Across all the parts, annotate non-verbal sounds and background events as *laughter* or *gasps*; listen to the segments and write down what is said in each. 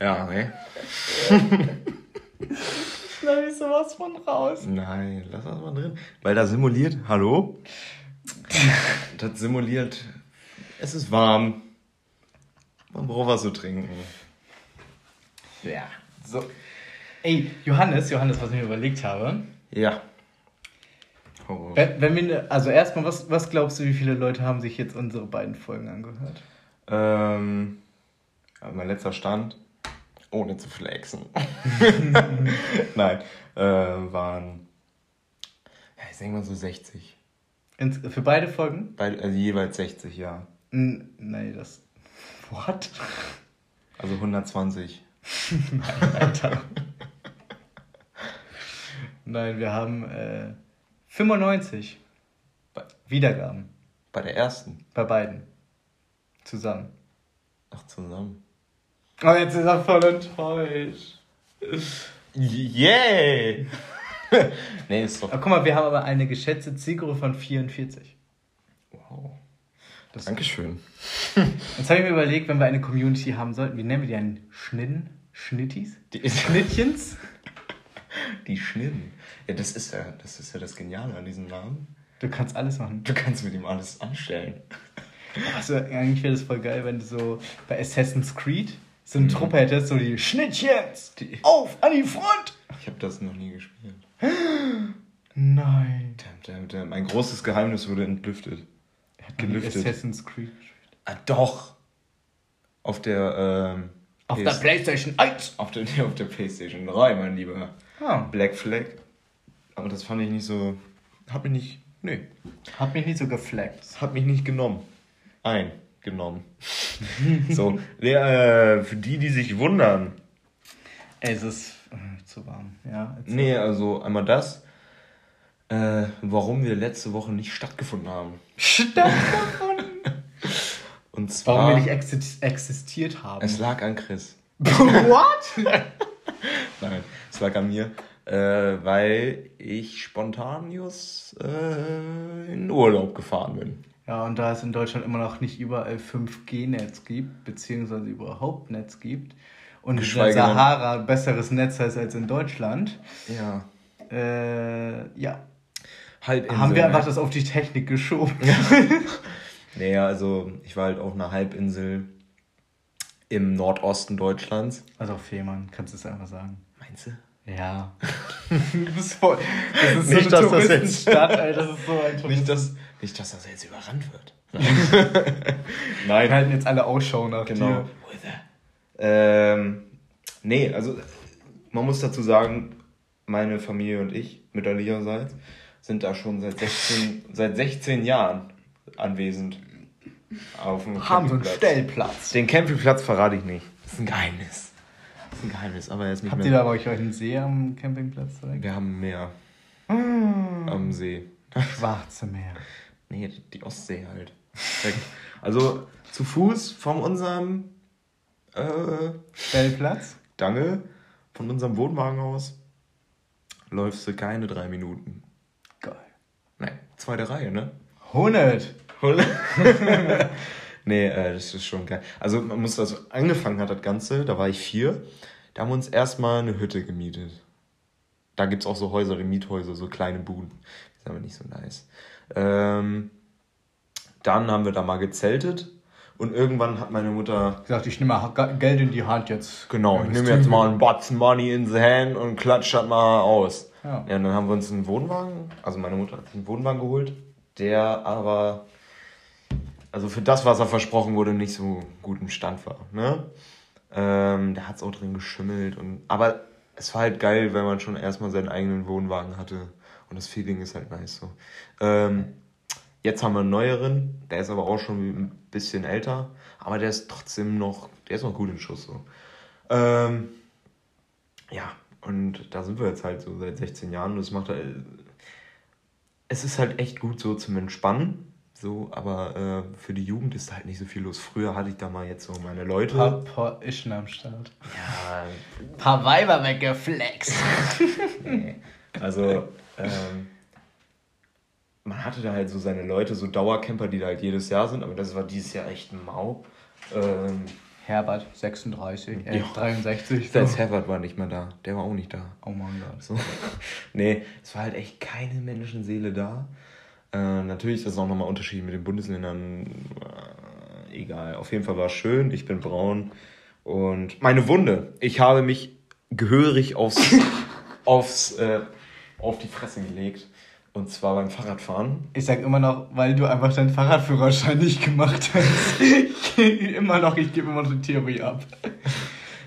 Ja, ne? *laughs* Schneide ich sowas von raus. Nein, lass das mal drin. Weil da simuliert, hallo? *laughs* Das simuliert, es ist warm. Man braucht was zu trinken. Ja, so. Ey, Johannes, Johannes, was ich mir überlegt habe. Ja. Oh. Wenn, wenn wir, ne- also erstmal, was, was glaubst du, wie viele Leute haben sich jetzt unsere beiden Folgen angehört? Ähm, also mein letzter Stand, ohne zu flexen. *laughs* Nein, äh, waren, ja, ich denke mal so 60. Ins, für beide Folgen? Beid, also jeweils 60, ja. N nee, das. What? Also 120. *laughs* Alter. Nein, wir haben äh, 95 Wiedergaben Bei der ersten. bei beiden. Zusammen. Ach, zusammen. Oh, jetzt ist er voll enttäuscht. Yay! *laughs* nee, ist doch. Aber guck mal, wir haben aber eine geschätzte Zielgruppe von 44. Wow. Das Dankeschön. *laughs* Jetzt habe ich mir überlegt, wenn wir eine Community haben sollten, wie nennen wir die einen Schnitten? Schnittis? Die, Schnittchens? *laughs* die Schnitten. Ja, das ist ja, das ist ja das Geniale an diesem Namen. Du kannst alles machen. Du kannst mit ihm alles anstellen. Also, eigentlich wäre das voll geil, wenn du so bei Assassin's Creed so eine Truppe hättest, so die Schnittchens! Die- Auf, an die Front! Ich habe das noch nie gespielt. Nein. Damn, damn, damn. Ein großes Geheimnis wurde entlüftet. Er hat Gelüftet. Assassin's Creed gespielt. Ah, doch. Auf der, ähm, Auf der PS Playstation 1! auf der, auf der Playstation 3, mein Lieber. Ah, Black Flag. Aber das fand ich nicht so. Hat mich nicht. Nee. hat mich nicht so geflaggt. Hat mich nicht genommen. Ein. Genommen. so. Der, äh, für die, die sich wundern. Es ist äh, zu warm, ja. Nee, also einmal das. Äh, warum wir letzte Woche nicht stattgefunden haben. Davon! *laughs* Und zwar. Warum wir nicht exi- existiert haben. es lag an Chris. *laughs* What? *laughs* Nein, es lag an mir. Äh, weil ich spontan just äh, in Urlaub gefahren bin. Ja, und da es in Deutschland immer noch nicht überall 5G-Netz gibt, beziehungsweise überhaupt Netz gibt, und in der Geschweige denn- Sahara ein besseres Netz heißt als in Deutschland, Ja. äh, ja, Halbinsel. haben wir ne? einfach das auf die Technik geschoben. *laughs* Naja, also ich war halt auf einer Halbinsel im Nordosten Deutschlands. Also auf Fehmarn, kannst du es einfach sagen. Meinst du? Ja. *laughs* du bist voll. Das ist Nicht, so eine dass das jetzt- Touristenstadt, ey, das ist so ein *laughs* Nicht, dass, nicht, dass das jetzt überrannt wird. *laughs* Wir Nein. halten jetzt alle Ausschau nach Genau. dir. Ähm, nee, also man muss dazu sagen, meine Familie und ich, mütterlicherseits, sind da schon seit 16, seit 16 Jahren anwesend. Auf dem Haben so einen Campingplatz. Stellplatz. Den Campingplatz verrate ich nicht. Das ist ein Geheimnis. Das ist ein Geheimnis, aber er ist nicht Habt ihr mehr. da bei euch einen See am Campingplatz direkt? Wir haben Meer Mmh. am See. Schwarze Meer. Nee, die- Ostsee halt. Also zu Fuß von unserem äh, Stellplatz? Dange, von unserem Wohnwagen aus, läufst du keine drei Minuten. Geil. Nein, zweite Reihe, ne? 100. *laughs* nee, äh, das ist schon geil. Also man muss also angefangen hat das Ganze, da war ich vier, da haben wir uns erstmal eine Hütte gemietet. Da gibt es auch so Häuser, die Miethäuser, so kleine Buden. Die sind aber nicht so nice. Ähm, dann haben wir da mal gezeltet und irgendwann hat meine Mutter Ich sagte, ich nehme mal Geld in die Hand jetzt. Genau, ich nehme jetzt mal einen Batzen Money in the hand und klatsch das mal aus. Ja. Ja, und dann haben wir uns einen Wohnwagen, also meine Mutter hat sich einen Wohnwagen geholt, der aber, also für das, was er versprochen wurde, nicht so gut im Stand war. Ne? Ähm, der hat es auch drin geschimmelt und, aber es war halt geil, wenn man schon erstmal seinen eigenen Wohnwagen hatte und das Feeling ist halt nice so. Ähm, jetzt haben wir einen neueren, der ist aber auch schon ein bisschen älter, aber der ist trotzdem noch, der ist noch gut in Schuss so. Ähm, ja, und da sind wir jetzt halt so seit 16 Jahren. Und es macht halt, es ist halt echt gut so zum Entspannen. So, aber äh, für die Jugend ist halt nicht so viel los. Früher hatte ich da mal jetzt so meine Leute. Paar, paar Ischen am Start. Ja, Paar Weiber weggeflext. *laughs* nee. Also, ähm, man hatte da halt so seine Leute, so Dauercamper, die da halt jedes Jahr sind, aber das war dieses Jahr echt Mau. Ähm, Herbert, 36, äh, Ja. *laughs* 63. Selbst So. Herbert war nicht mehr da. Der war auch nicht da. Oh mein Gott. So. *laughs* nee, es war halt echt keine Menschenseele da. Äh, natürlich ist das auch nochmal Unterschied mit den Bundesländern. Äh, egal, auf jeden Fall war es schön. Ich bin braun. Und meine Wunde. Ich habe mich gehörig aufs, *laughs* aufs, äh, auf die Fresse gelegt. Und zwar beim Fahrradfahren. Ich sag immer noch, weil du einfach deinen Fahrradführerschein nicht gemacht hast. *laughs* immer noch, ich gebe immer noch die Theorie ab.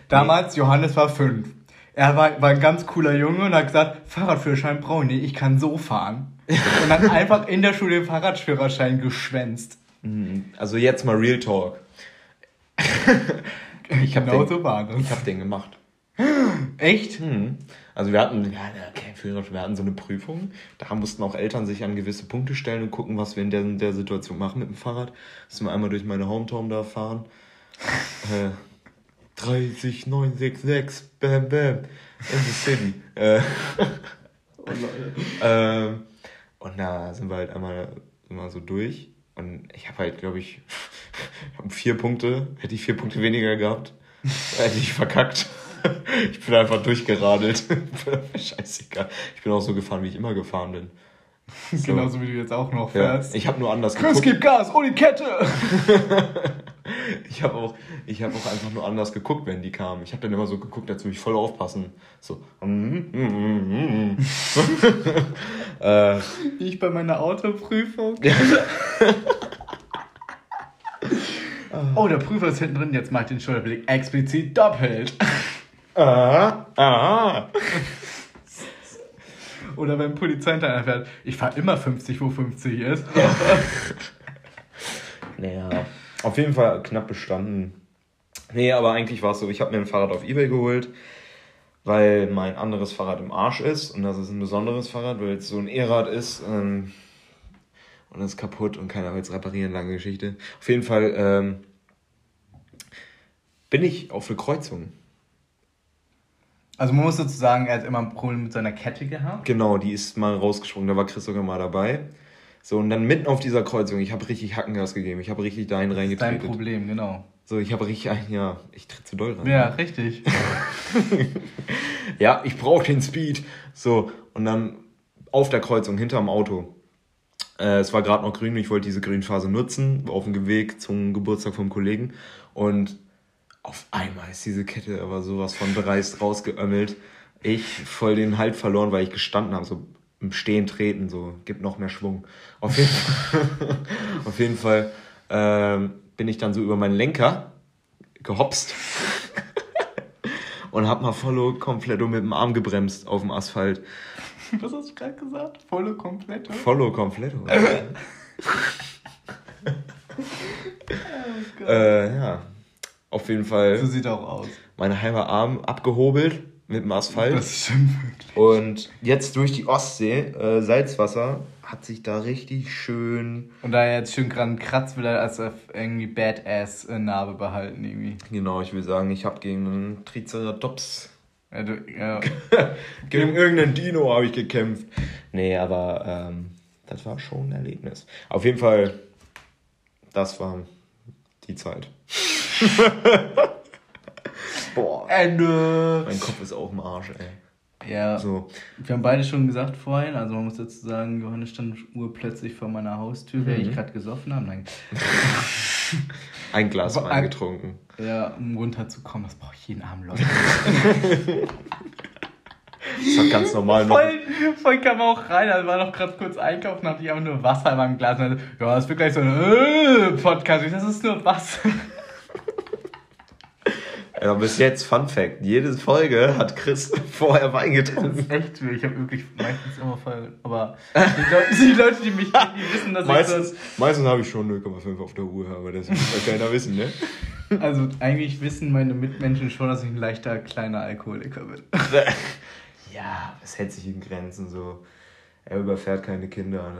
Damals, Johannes war fünf. Er war, war ein ganz cooler Junge und hat gesagt, Fahrradführerschein brauche ich nicht, ich kann so fahren. *laughs* Und hat einfach in der Schule den Fahrradführerschein geschwänzt. Also jetzt mal Real Talk. *laughs* Ich hab genau den- so war das. Ich habe den gemacht. Echt? Hm. Also wir hatten, ja, Führerschein, wir hatten so eine Prüfung. Da mussten auch Eltern sich an gewisse Punkte stellen und gucken, was wir in der, in der Situation machen mit dem Fahrrad. Müssen wir einmal durch meine Hometown da fahren. *laughs* äh, 30, 966, bam, bam, in the city. Äh, *laughs* ähm, und da sind wir halt einmal immer so durch. Und ich habe halt, glaube ich, *laughs* vier Punkte. Hätte ich vier Punkte weniger gehabt, hätte ich verkackt. *laughs* Ich bin einfach durchgeradelt. *laughs* Scheißegal. Ich bin auch so gefahren, wie ich immer gefahren bin. So. Genauso wie du jetzt auch noch Ja, fährst. ich habe nur anders Chris, geguckt. gib Gas, oh die Kette! *laughs* Ich habe auch, ich hab auch einfach nur anders geguckt, wenn die kamen. Ich habe dann immer so geguckt, als würde ich voll aufpassen. So. äh, Wie ich bei meiner Autoprüfung. Oh, der Prüfer ist hinten drin, jetzt macht den Schulterblick explizit doppelt. Ah, ah. Oder wenn Polizei hinterher fährt, ich fahre immer 50, wo 50 ist. *laughs* Naja, auf jeden Fall knapp bestanden. Nee, aber eigentlich war es so, ich habe mir ein Fahrrad auf Ebay geholt, weil mein anderes Fahrrad im Arsch ist. Und das ist ein besonderes Fahrrad, weil es so ein E-Rad ist. Ähm, und es ist kaputt und keiner will es reparieren, lange Geschichte. Auf jeden Fall ähm, bin ich auf eine Kreuzung. Also man muss sozusagen, er hat immer ein Problem mit seiner Kette gehabt. Genau, die ist mal rausgesprungen, da war Chris sogar mal dabei. So, und dann mitten auf dieser Kreuzung, ich habe richtig Hackengas gegeben, ich habe richtig dahin Dein reingetreten. Problem, genau. So, ich habe richtig ein, ja, ich tritt zu doll rein. Ja, richtig. *laughs* Ja, ich brauche den Speed. So, und dann auf der Kreuzung, hinterm Auto. Äh, es war gerade noch grün, ich wollte diese Grünphase nutzen, war auf dem Weg zum Geburtstag vom Kollegen. Und auf einmal ist diese Kette aber sowas von dreist rausgeömmelt. Ich voll den Halt verloren, weil ich gestanden habe, so im Stehen treten, so, gibt noch mehr Schwung. Auf jeden Fall, *laughs* auf jeden Fall ähm, bin ich dann so über meinen Lenker gehopst *laughs* und hab mal voll komplett mit dem Arm gebremst auf dem Asphalt. Was hast du gerade gesagt? Volle komplette? Follow komplett. *laughs* äh, ja. Auf jeden So Fall sieht auch aus. mein halber Arm abgehobelt mit dem Asphalt. Das stimmt wirklich. Und jetzt durch die Ostsee, äh, Salzwasser, hat sich da richtig schön. Und da er jetzt schön gerade kratzt, will er als irgendwie Badass-Narbe behalten irgendwie. Genau, ich will sagen, ich habe gegen einen Triceratops. Ja, du, ja. *laughs* *laughs* Gegen irgendeinen Dino habe ich gekämpft. Nee, aber ähm, das war schon ein Erlebnis. Auf jeden Fall, das war die Zeit. *laughs* Boah. Ende. Mein Kopf ist auch im Arsch, ey. Ja, So. wir haben beide schon gesagt vorhin, also man muss dazu sagen, Johannes stand urplötzlich vor meiner Haustür, während ich gerade gesoffen habe. Nein. *laughs* Ein Glas Wein ein- getrunken. Ja, um runterzukommen, das brauche ich jeden Abend, Leute. *laughs* Das war ganz normal noch. Voll, voll kam auch rein, also war noch gerade kurz einkaufen, hatte ich einfach nur Wasser in meinem Glas. Und dann, ja, das wird gleich so ein äh, Podcast. Das ist nur Wasser. Ja, bis jetzt, Fun Fact: Jede Folge hat Chris *laughs* vorher Wein Das getrunken. ist echt. Ich habe wirklich meistens immer voll. Aber die Leute, *laughs* die, Leute, die mich kennen, die wissen, dass Meistens, ich meistens habe ich schon 0,5 auf der Uhr, aber das will keiner wissen, ne? so. *laughs* Also eigentlich wissen meine Mitmenschen schon, dass ich ein leichter kleiner Alkoholiker bin. Ja, es hält sich in Grenzen so. Er überfährt keine Kinder. *laughs*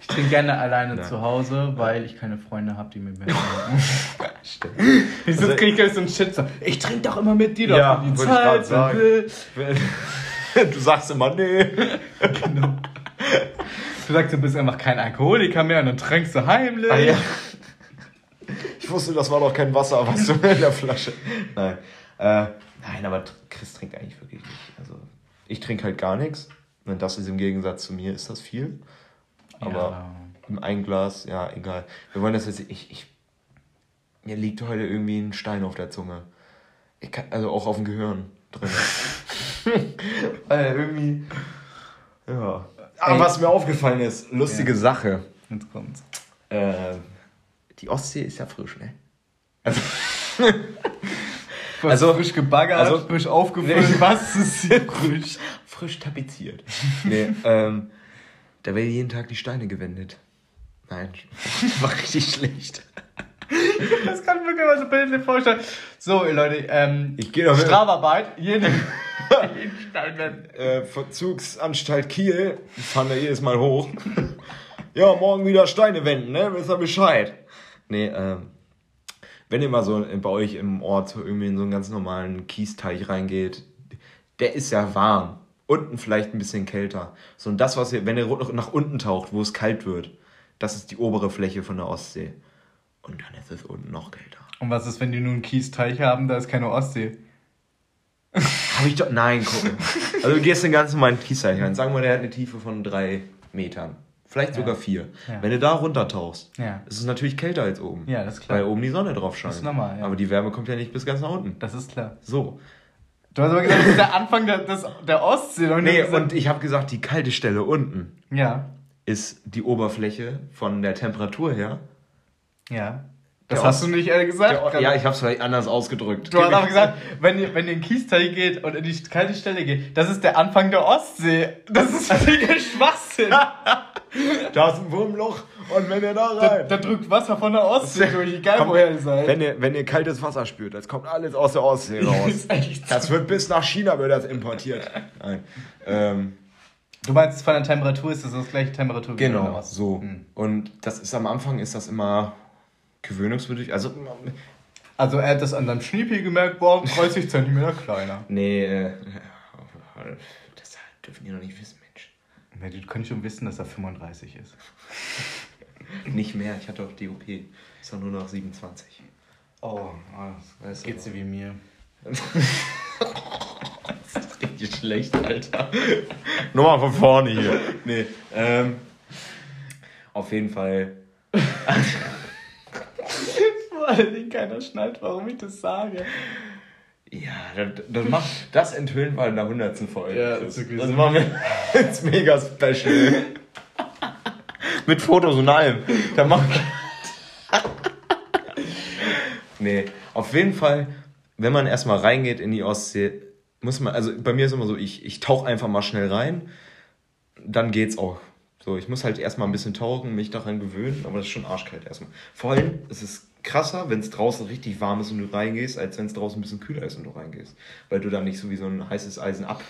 Ich trinke gerne alleine Ja. zu Hause, weil ich keine Freunde habe, die mir trinken. *laughs* Stimmt. Wieso kriege ich gleich so einen Shitstorm? Ich trinke doch immer mit dir, doch Ja, die Zeit. *laughs* Du sagst immer, nee. Genau. Du sagst, du bist einfach kein Alkoholiker mehr und dann trinkst du heimlich. Ah, ja. Ich wusste, das war doch kein Wasser, was du in der Flasche. Nein. Äh, nein, aber Chris trinkt eigentlich wirklich nicht. Also, ich trinke halt gar nichts. Und das ist im Gegensatz zu mir, ist das viel. Aber Ja. im ein Glas, ja, egal. Wir wollen das jetzt, ich, ich, mir liegt heute irgendwie ein Stein auf der Zunge. Ich kann, also auch auf dem Gehirn drin. Weil *laughs* irgendwie, ja. Aber was mir aufgefallen ist, lustige Ja. Sache. Jetzt kommt's. Äh, die Ostsee ist ja frisch, ne? *laughs* *laughs* Was Also- frisch gebaggert, also- frisch aufgefüllt, *laughs* was ist hier frisch? Frisch tapeziert. nee, ähm, da werden jeden Tag die Steine gewendet. Nein, *laughs* war richtig schlecht. Das kann ich mir mal so bildlich vorstellen. So, ihr Leute, ähm, Ich gehe doch. Strafarbeit, jeden, jeden *laughs* Stein werden. Äh, Verzugsanstalt Kiel, fahren wir jedes Mal hoch. ja, morgen wieder Steine wenden, ne? Wisst ihr Bescheid? Nee, ähm, wenn ihr mal so bei euch im Ort so irgendwie in so einen ganz normalen Kiesteich reingeht, der ist ja warm. Unten vielleicht ein bisschen kälter. So, und das, was ihr, wenn ihr nach unten taucht, wo es kalt wird, das ist die obere Fläche von der Ostsee. Und dann ist es unten noch kälter. Und was ist, wenn die nur einen Kiesteich haben, da ist keine Ostsee? *laughs* Hab ich doch. Nein, guck. mal. Also du gehst den ganz normalen Kiesteich rein. Sagen wir, der hat eine Tiefe von drei Metern. Vielleicht sogar vier. Ja. Wenn du da runtertauchst, Ja. ist es natürlich kälter als oben. Ja, das ist klar. Weil oben die Sonne drauf scheint. Das ist normal, ja. Aber die Wärme kommt ja nicht bis ganz nach unten. Das ist klar. So. Du hast aber gesagt, das ist der Anfang der, des, der Ostsee. Und Nee, gesagt- und ich habe gesagt, die kalte Stelle unten Ja, ist die Oberfläche von der Temperatur her. ja. Das Der hast Ost- du nicht äh, gesagt. Der, ja, ich habe es vielleicht anders ausgedrückt. Du hast aber gesagt, wenn ihr, wenn ihr in den Kiesteich geht und in die kalte Stelle geht, das ist der Anfang der Ostsee. Das ist *laughs* völliger Schwachsinn. *laughs* Da ist ein Wurmloch und wenn ihr da Da, rein. da drückt Wasser von der Ostsee durch, egal Kommt- woher ihr seid. Wenn ihr, wenn ihr kaltes Wasser spürt, das kommt alles aus der Ostsee *laughs* raus. Das wird bis nach China wird das importiert. Nein. Ähm, Du meinst, von der Temperatur ist das das gleiche Temperatur wie genau, Ostsee? so. Hm. Und das ist am Anfang ist das immer gewöhnungswürdig. Also, Also er hat das an seinem Schniepi gemerkt, boah, 30 Zentimeter kleiner. nee, äh, das dürfen die noch nicht wissen. Ja, du kannst schon wissen, dass er 35 ist. *laughs* Nicht mehr, ich hatte auch DOP. Ist doch nur noch 27. Oh, Weißt du geht's dir wie mir. *laughs* Richtig schlecht, Alter. Nochmal von vorne hier. *laughs* Nee, ähm, auf jeden Fall. Vor allen Dingen keiner schnallt, warum ich das sage. Ja, das, das, macht, das enthüllen wir in der 100. Folge. Ja, das, ist das machen wir jetzt mega special. Mit Fotos und allem. Da machen Nee, auf jeden Fall, wenn man erstmal reingeht in die Ostsee, muss man, also bei mir ist immer so, ich, ich tauche einfach mal schnell rein, dann geht's auch. So, ich muss halt erstmal ein bisschen tauchen, mich daran gewöhnen, aber das ist schon arschkalt erstmal. Vor allem, es ist krasser, wenn es draußen richtig warm ist und du reingehst, als wenn es draußen ein bisschen kühler ist und du reingehst. Weil du dann nicht so wie so ein heißes Eisen ab.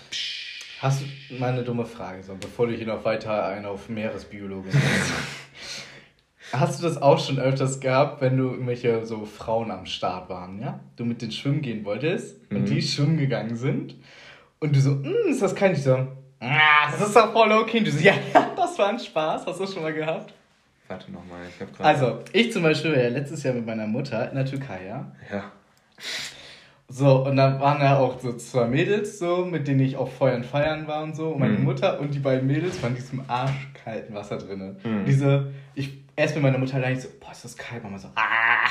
Hast du mal eine dumme Frage, so, bevor du hier noch weiter einen auf Meeresbiologin *laughs* Hast du das auch schon öfters gehabt, wenn du irgendwelche so Frauen am Start waren, ja? Du mit denen schwimmen gehen wolltest und die schwimmen gegangen sind und du so, "Mm, ist das kein? Ich so, "Ah, das ist doch voll okay. Und du so, ja, *laughs* das war ein Spaß. Hast du das schon mal gehabt? Warte nochmal, ich hab gerade. Also, ich zum Beispiel war ja letztes Jahr mit meiner Mutter in der Türkei, ja? Ja. So, und dann waren da auch so zwei Mädels, so, mit denen ich auch feuern feiern war und so. Und meine Mhm. Mutter und die beiden Mädels waren in diesem arschkalten Wasser drin. Mhm. Diese, ich erst mit meiner Mutter allein ich so, boah, ist das kalt, Mama so, ah,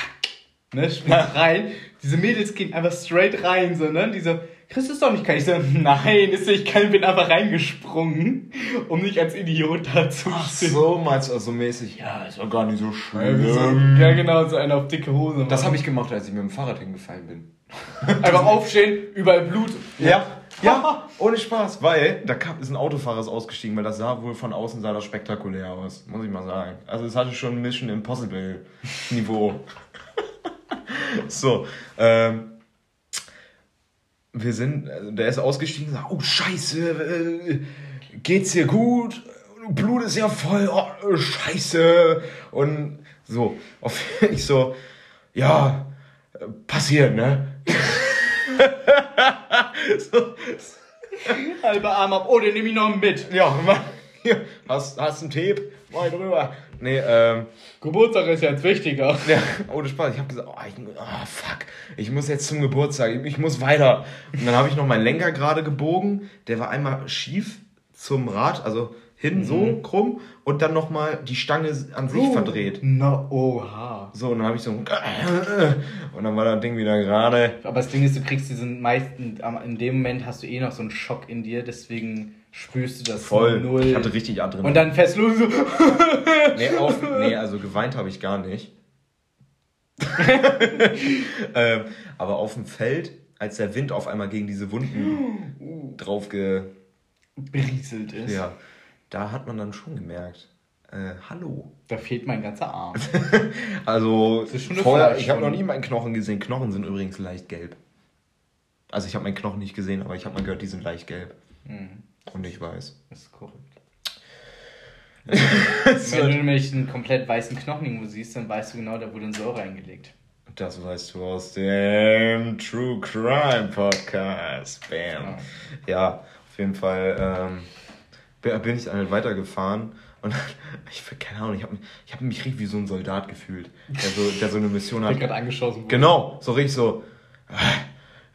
ne, springt rein. Diese Mädels gehen einfach straight rein, so, ne, die so, Chris ist doch nicht kalt. Ich so, *laughs* nein, ist nicht kalt, bin einfach reingesprungen, um nicht als Idiot da zu Ach so, meinst du also mäßig? Ja, ist doch gar nicht so Ja, schlimm. so, ja, genau, so einer auf dicke Hose. Das machen. habe ich gemacht, als ich mit dem Fahrrad hingefallen bin. *laughs* Einfach aufstehen, überall Blut. Ja, ja, ohne Spaß, weil da kam, ist ein Autofahrer ist ausgestiegen, weil das sah wohl von außen sah das spektakulär aus, muss ich mal sagen. Also es hatte schon Mission Impossible Niveau. *laughs* so, ähm, wir sind, also der ist ausgestiegen und sagt, oh Scheiße, äh, geht's dir gut? Blut ist ja voll, oh, Scheiße. Und so, auf, *laughs* ich so, ja, passiert, ne? *laughs* so, Halber Arm ab. Oh, den nehme ich noch mit. ja, Mann, hast, hast einen Tape? Ich drüber. Nee, ähm. Geburtstag ist jetzt wichtiger. *laughs* Ja, ohne Spaß. Ich habe gesagt, oh, ich, oh, fuck, ich muss jetzt zum Geburtstag, ich, ich muss weiter. Und dann habe ich noch meinen Lenker gerade gebogen. Der war einmal schief zum Rad, also hin Mhm. so krumm und dann nochmal die Stange an sich Oh. verdreht. Na, oha. So, und dann habe ich so *laughs* und dann war das Ding wieder gerade. Aber das Ding ist, du kriegst diesen meisten, in dem Moment hast du eh noch so einen Schock in dir, deswegen spürst du das Voll. null. Ich hatte richtig Adrenalin. Und dann fährst du so. *laughs* Nee, auf, nee, also geweint habe ich gar nicht. *laughs* ähm, aber auf dem Feld, als der Wind auf einmal gegen diese Wunden *gasps* drauf ge... berieselt ist. Ja, da hat man dann schon gemerkt, äh, hallo. Da fehlt mein ganzer Arm. *laughs* Also, vorher, ich habe noch nie meinen Knochen gesehen. Knochen sind übrigens leicht gelb. Also ich habe meinen Knochen nicht gesehen, aber ich habe mal gehört, die sind leicht gelb. Mhm. Und ich weiß. Das ist korrekt. *laughs* Wenn du nämlich einen komplett weißen Knochen irgendwo siehst, dann weißt du genau, da wurde ein Säure eingelegt. Das weißt du aus dem True Crime Podcast. Bam. Ja, auf jeden Fall ähm, bin ich dann halt weitergefahren und *laughs* ich keine Ahnung, ich habe ich hab mich richtig wie so ein Soldat gefühlt, der so, der so eine Mission Ich hat. bin gerade angeschossen. Genau, so richtig so.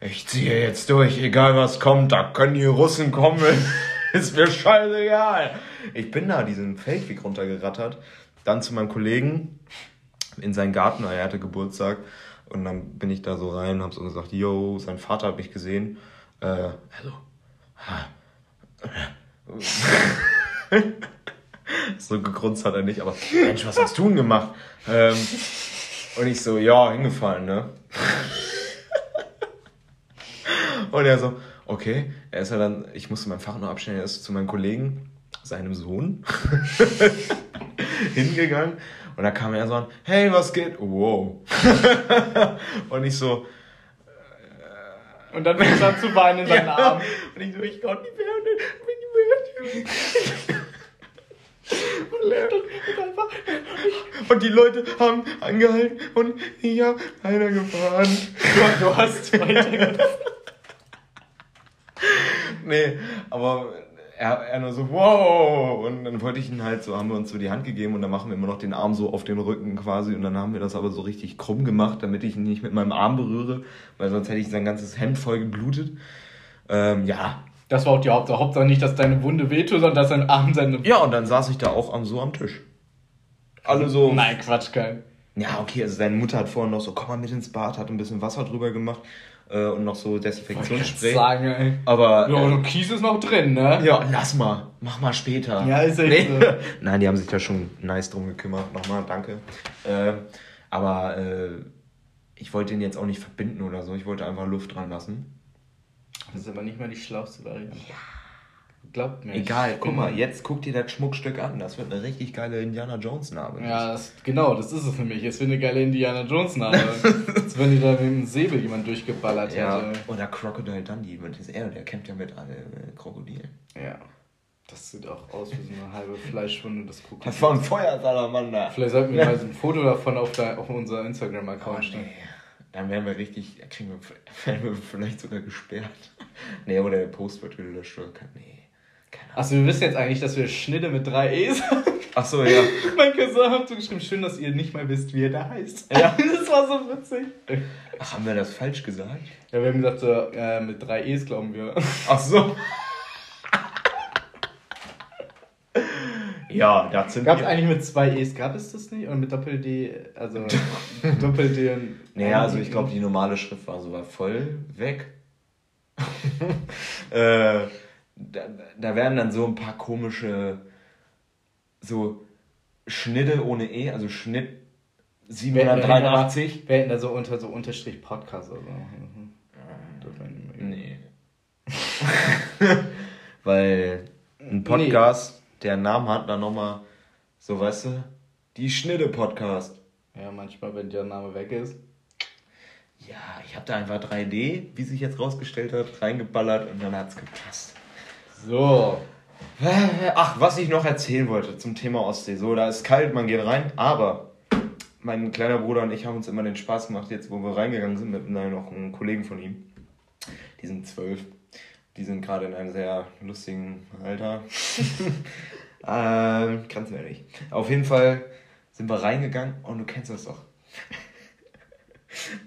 Ich ziehe jetzt durch, egal was kommt, da können die Russen kommen. *laughs* Ist mir scheißegal. Ich bin da diesen Feldweg runtergerattert, dann zu meinem Kollegen in seinen Garten, er hatte Geburtstag. Und dann bin ich da so rein hab so gesagt, yo, sein Vater hat mich gesehen. Äh, also. *laughs* so gegrunzt hat er nicht, aber Mensch, was hast du denn gemacht? Ähm, und ich so, ja, hingefallen, ne? *laughs* Und er so, okay. Er ist ja dann, ich musste meinen Fach noch abstellen, er ist zu meinem Kollegen, seinem Sohn, *laughs* hingegangen. Und da kam er so an, hey, was geht? Wow. *laughs* und ich so, Und dann fängst du an zu weinen in seinen ja. Arm. Und ich so, ich kann nicht mehr, ich bin nicht mehr. Und er- Und die Leute haben angehalten und ich habe einer gefahren. Du, du hast weiter. Nee, aber er, er nur so, wow. Und dann wollte ich ihn halt so, haben wir uns so die Hand gegeben und dann machen wir immer noch den Arm so auf den Rücken quasi. Und dann haben wir das aber so richtig krumm gemacht, damit ich ihn nicht mit meinem Arm berühre, weil sonst hätte ich sein ganzes Hemd voll geblutet. Ähm, ja. Das war auch die Hauptsache. Hauptsache nicht, dass deine Wunde wehtut, sondern dass dein Arm seine. Ja, und dann saß ich da auch am, so am Tisch. Alle so. Nein, Quatsch, kein. Ja, okay, also seine Mutter hat vorhin noch so, komm mal mit ins Bad, hat ein bisschen Wasser drüber gemacht äh, und noch so Desinfektionsspray. sagen, ey. Aber. Ja, und Kies ist noch drin, ne? Ja, lass mal. Mach mal später. Ja, ist echt so. *laughs* Nein, die haben sich da schon nice drum gekümmert. Nochmal, danke. Äh, aber äh, ich wollte ihn jetzt auch nicht verbinden oder so. Ich wollte einfach Luft dran lassen. Das ist aber nicht mal die schlauste Variante. Glaubt mir. Egal, guck mal, jetzt guck dir das Schmuckstück an. Das wird eine richtig geile Indiana Jones Narbe. Ja, das, genau, das ist es nämlich. Es wird eine geile Indiana Jones Name. *laughs* Als wenn die da mit dem Säbel jemand durchgeballert ja. hätte. Oder Crocodile Dundee. Das ist er, der kämpft ja mit äh, Krokodilen. Ja. Das sieht auch aus wie so eine halbe Fleischwunde des Kuckucks. Das war ein Feuersalamander. Vielleicht sollten wir *laughs* mal so ein Foto davon auf, der, auf unser Instagram-Account Oh, stellen. nee. Dann wären wir richtig, kriegen wir, *laughs* werden wir vielleicht sogar gesperrt. Nee, oder der Post wird gelöscht nee. Achso, wir wissen jetzt eigentlich, dass wir Schnitte mit drei E's haben. Ach so, ja. *laughs* mein Cousin hat so geschrieben, schön, dass ihr nicht mal wisst, wie er da heißt. Ja. *laughs* Das war so witzig. Ach, haben wir das falsch gesagt? Ja, wir haben gesagt, so, äh, mit drei E's glauben wir. Ach so. ja, das sind Gab es eigentlich mit zwei E's, gab es das nicht? Oder mit Doppel-D, also *laughs* Doppel-D und... Naja, also ich glaube, die normale Schrift war so war voll weg. äh, da, da werden dann so ein paar komische, so Schnitte ohne E, also Schnitt Wir hätten da- 783. Wir hätten da so unter so Unterstrich Podcast oder so. Mhm. Nee. *laughs* Weil ein Podcast, der einen Namen hat, dann nochmal, so weißt du, die Schnitte-Podcast. Ja, manchmal, wenn der Name weg ist. Ja, ich habe da einfach 3D, wie sich jetzt rausgestellt hat, reingeballert und dann hat's gepasst. So. Ach, was ich noch erzählen wollte zum Thema Ostsee. So, da ist kalt, man geht rein, aber mein kleiner Bruder und ich haben uns immer den Spaß gemacht, jetzt wo wir reingegangen sind, mit nein, noch einem Kollegen von ihm. Die sind zwölf. Die sind gerade in einem sehr lustigen Alter. *laughs* Ähm, kannst du mir nicht. Auf jeden Fall sind wir reingegangen und du kennst das doch.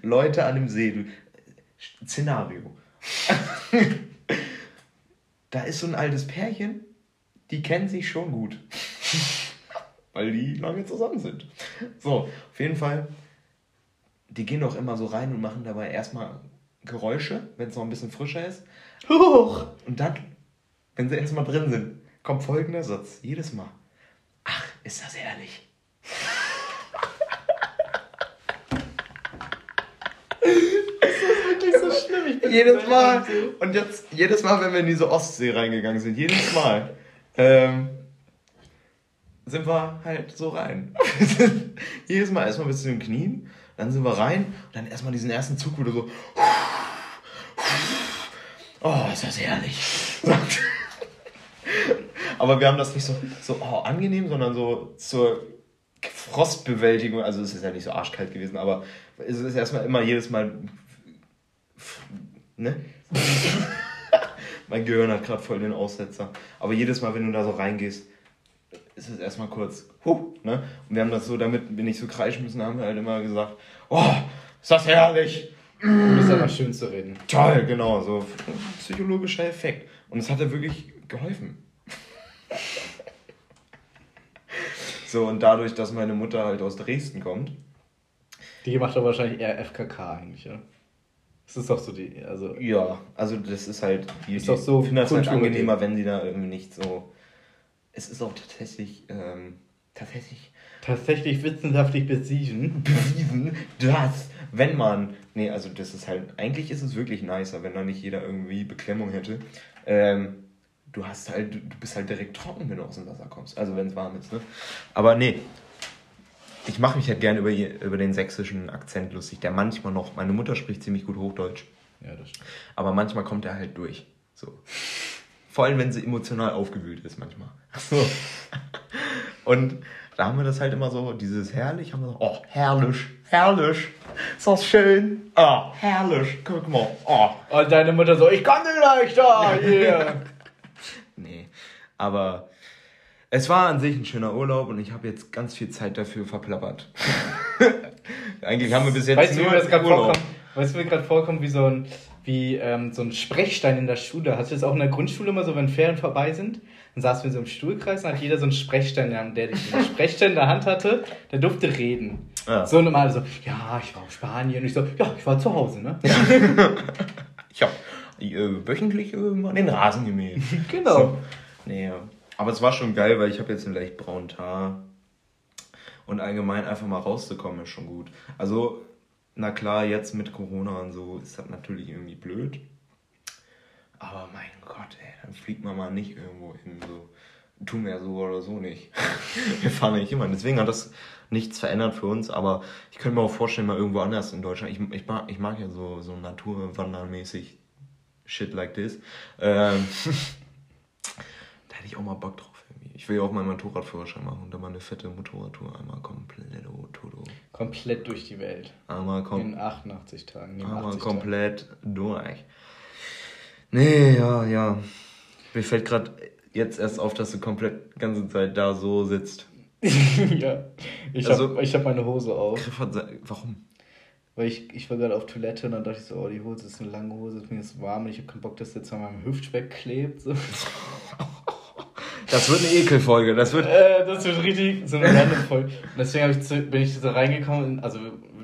Leute an dem See, du, Szenario. *laughs* da ist so ein altes Pärchen, die kennen sich schon gut. *laughs* Weil die lange zusammen sind. So, auf jeden Fall, die gehen doch immer so rein und machen dabei erstmal Geräusche, wenn es noch ein bisschen frischer ist. Huch! Und dann, wenn sie erstmal drin sind, kommt folgender Satz. Jedes Mal. Ach, ist das ehrlich. *laughs* So schlimm. Jedes Mal. Und jetzt, jedes Mal, wenn wir in diese Ostsee reingegangen sind, jedes Mal, ähm, sind wir halt so rein. *laughs* jedes Mal erstmal bis zu den Knien, dann sind wir rein und dann erstmal diesen ersten Zug, wo du so. *laughs* Oh, ist das herrlich. *laughs* Aber wir haben das nicht so, so oh, angenehm, sondern so zur Frostbewältigung. Also es ist ja nicht so arschkalt gewesen, aber es ist erstmal immer jedes Mal. Ne? *laughs* mein Gehirn hat gerade voll den Aussetzer. Aber jedes Mal, wenn du da so reingehst, ist es erstmal kurz, huh, ne? Und wir haben das so, damit wir nicht so kreischen müssen, haben wir halt immer gesagt, oh, ist das herrlich. Du bist aber schön zu reden. Toll, genau, so psychologischer Effekt. Und es hat ja wirklich geholfen. *laughs* so, und dadurch, dass meine Mutter halt aus Dresden kommt. Die macht doch wahrscheinlich eher FKK eigentlich, ja? Das ist doch so die, also... Ja, also das ist halt... Die, ist doch so ich finde das halt angenehmer, wenn sie da irgendwie nicht so... Es ist auch tatsächlich, ähm, tatsächlich Tatsächlich wissenschaftlich bewiesen. bewiesen, dass, wenn man, nee, also das ist halt, eigentlich ist es wirklich nicer, wenn da nicht jeder irgendwie Beklemmung hätte. Ähm, du hast halt, du bist halt direkt trocken, wenn du aus dem Wasser kommst. Also wenn es warm ist, ne? Aber nee, ich mache mich halt gerne über, über den sächsischen Akzent lustig, der manchmal noch, meine Mutter spricht ziemlich gut Hochdeutsch, Ja, das stimmt. aber manchmal kommt er halt durch. So. Vor allem, wenn sie emotional aufgewühlt ist, manchmal. So. *laughs* Und da haben wir das halt immer so, dieses herrlich, haben wir so, oh, herrlich, herrlich, ist das schön, oh, herrlich, guck mal, oh. Und deine Mutter so, ich kann nicht da, hier. *laughs* Nee, aber es war an sich ein schöner Urlaub und ich habe jetzt ganz viel Zeit dafür verplappert. *laughs* Eigentlich haben wir bis jetzt Weißt du, nur mir das gerade Urlaub. vorkommt? Weißt du, wie mir gerade vorkommt, wie so ein, wie, ähm, so ein Sprechstein in der Schule. Hast du das auch in der Grundschule immer so, wenn Ferien vorbei sind? Dann saßen wir so im Stuhlkreis und hat jeder so einen Sprechstein, in der den Sprechstein in der Hand hatte, der durfte reden. Ja. So normal so, ja, ich war auf Spanien. Und ich so, ja, ich war zu Hause, ne? *laughs* Ich habe äh, wöchentlich äh, mal den Rasen gemäht. Genau. So. Nee, ja. Aber es war schon geil, weil ich habe jetzt einen leicht braunen Haar. Und allgemein einfach mal rauszukommen ist schon gut. Also, na klar, jetzt mit Corona und so ist das natürlich irgendwie blöd. Aber mein Gott, ey, dann fliegt man mal nicht irgendwo hin. So. Tun wir so oder so nicht. *laughs* wir fahren nicht immer. Deswegen hat das nichts verändert für uns. Aber ich könnte mir auch vorstellen, mal irgendwo anders in Deutschland. Ich, ich, mag, ich mag ja so, so naturwandermäßig shit like this. Ähm, *laughs* hätte ich auch mal Bock drauf. Irgendwie. Ich will ja auch mal meinen Motorradführerschein machen und dann mal eine fette Motorradtour einmal komplett todo. Komplett durch die Welt. Einmal, kom In 88 Tagen. In einmal 80 komplett durch. Nee, ja, ja. Mir fällt gerade jetzt erst auf, dass du komplett die ganze Zeit da so sitzt. Tagen. *laughs* ja. Ich Also- habe hab meine Hose auf. Warum? Weil ich, ich war gerade auf Toilette und dann dachte ich so, oh, die Hose ist eine lange Hose, mir ist warm und ich habe keinen Bock, dass jetzt an meinem Hüftspeck klebt. So. *laughs* Das wird eine Ekelfolge. Das wird. Äh, das wird richtig so eine random Folge. Und deswegen ich bin ich so reingekommen. Also,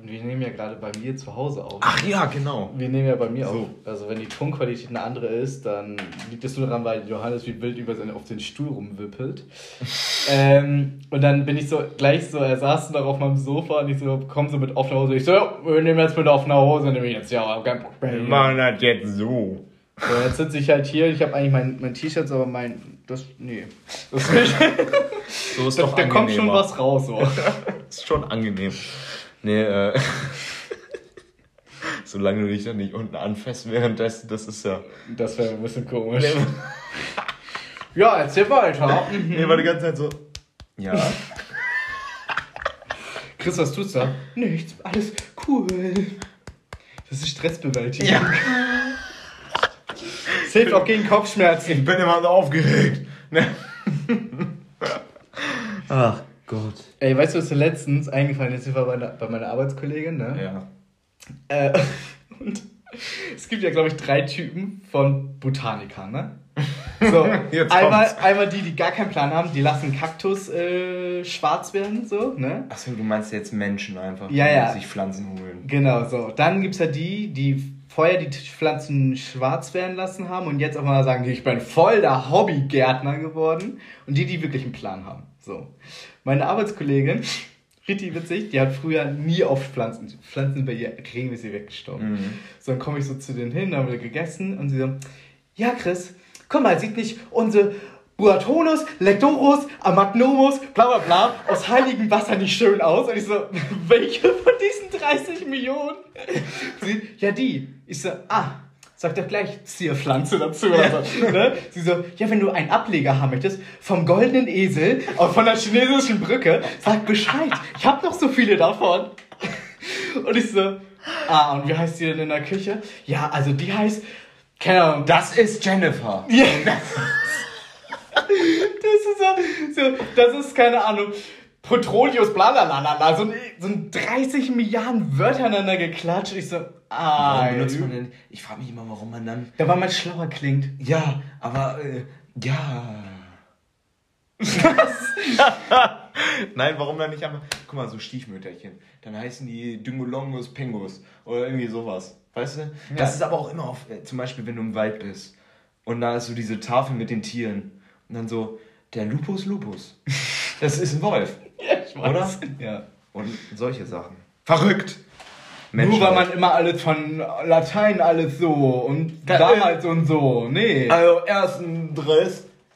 wir nehmen ja gerade bei mir zu Hause auf. Ach ja, genau. Wir nehmen ja bei mir So. auf. Also, wenn die Tonqualität eine andere ist, dann liegt es nur daran, weil Johannes wie wild über seine, auf den Stuhl rumwippelt. *laughs* ähm, und dann bin ich so gleich so, er saß noch auf meinem Sofa und ich so, komm so mit offener Hose. Ich so, ja, wir nehmen jetzt mit offener Hose, nehme ich jetzt, ja, Bock mehr. Wir machen das jetzt so. So, jetzt sitze ich halt hier, ich habe eigentlich mein, mein T-Shirt, aber mein, das, nee. Das So ist da, doch da kommt schon was raus, so. *laughs* Ist schon angenehm. Nee, äh. *laughs* Solange du dich dann nicht unten anfasst währenddessen, das ist ja. Das wäre ein bisschen komisch. Ja, erzähl weiter. *laughs* Nee, war die ganze Zeit so. Ja. Chris, was tust du da? Nichts, alles cool. Das ist Stressbewältigung. ja. Das hilft auch gegen Kopfschmerzen. Ich bin immer so aufgeregt. Ne? Ach Gott. Ey, weißt du, was mir letztens eingefallen ist? Ich war bei meiner, bei meiner Arbeitskollegin, ne? Ja. Äh, *laughs* und es gibt ja, glaube ich, drei Typen von Botanikern, ne? So, *laughs* Jetzt einmal, einmal die, die gar keinen Plan haben, die lassen Kaktus äh, schwarz werden, so, ne? Achso, du meinst jetzt Menschen einfach, Ja, die ja. sich Pflanzen holen. Genau, so. Dann gibt's ja die, die vorher die Pflanzen schwarz werden lassen haben und jetzt auch mal sagen, ich bin voll der Hobbygärtner geworden. Und die, die wirklich einen Plan haben. So. Meine Arbeitskollegin, *laughs* richtig witzig, die hat früher nie auf Pflanzen. Pflanzen bei ihr regelmäßig weggestorben. Mhm. So, dann komme ich so zu denen hin, haben wir gegessen und sie so, ja Chris, guck mal, sieht nicht unsere Buratonus, Lectorus, Amagnomus, bla bla bla, aus heiligem Wasser nicht schön aus? Und ich so, *laughs* welche von diesen 30 Millionen? Sie, ja die. Ich so, ah, sag doch gleich Zierpflanze dazu oder so. Ne? Sie so, ja, wenn du einen Ableger haben möchtest, vom goldenen Esel, von der chinesischen Brücke, sag Bescheid. Ich hab noch so viele davon. Und ich so, ah, und wie heißt die denn in der Küche? Ja, also die heißt, keine Ahnung, Das ist Jennifer. ja. *laughs* Das ist so, so, das ist keine Ahnung. Petrolius, bla bla bla bla, bla, so, ein- so ein 30 Milliarden Wörter aneinander geklatscht. Ich so, ah. Warum benutzt man denn? Ich frage mich immer, warum man dann. Da war man schlauer klingt. Ja, aber äh, ja. Nein, warum dann nicht einmal. Guck mal, so Stiefmütterchen. Dann heißen die Dingolongus Pingus oder irgendwie sowas. Weißt du? Das ist aber auch immer auf. Äh, zum Beispiel, wenn du im Wald bist. Und da ist so diese Tafel mit den Tieren. Und dann so, der Lupus Lupus. Das ist ein Wolf. *laughs* Ja, ich Oder? Ja. Und solche Sachen. Verrückt! Nur weil man immer alles von Latein alles so und Da- damals und so. Nee. Also erstens,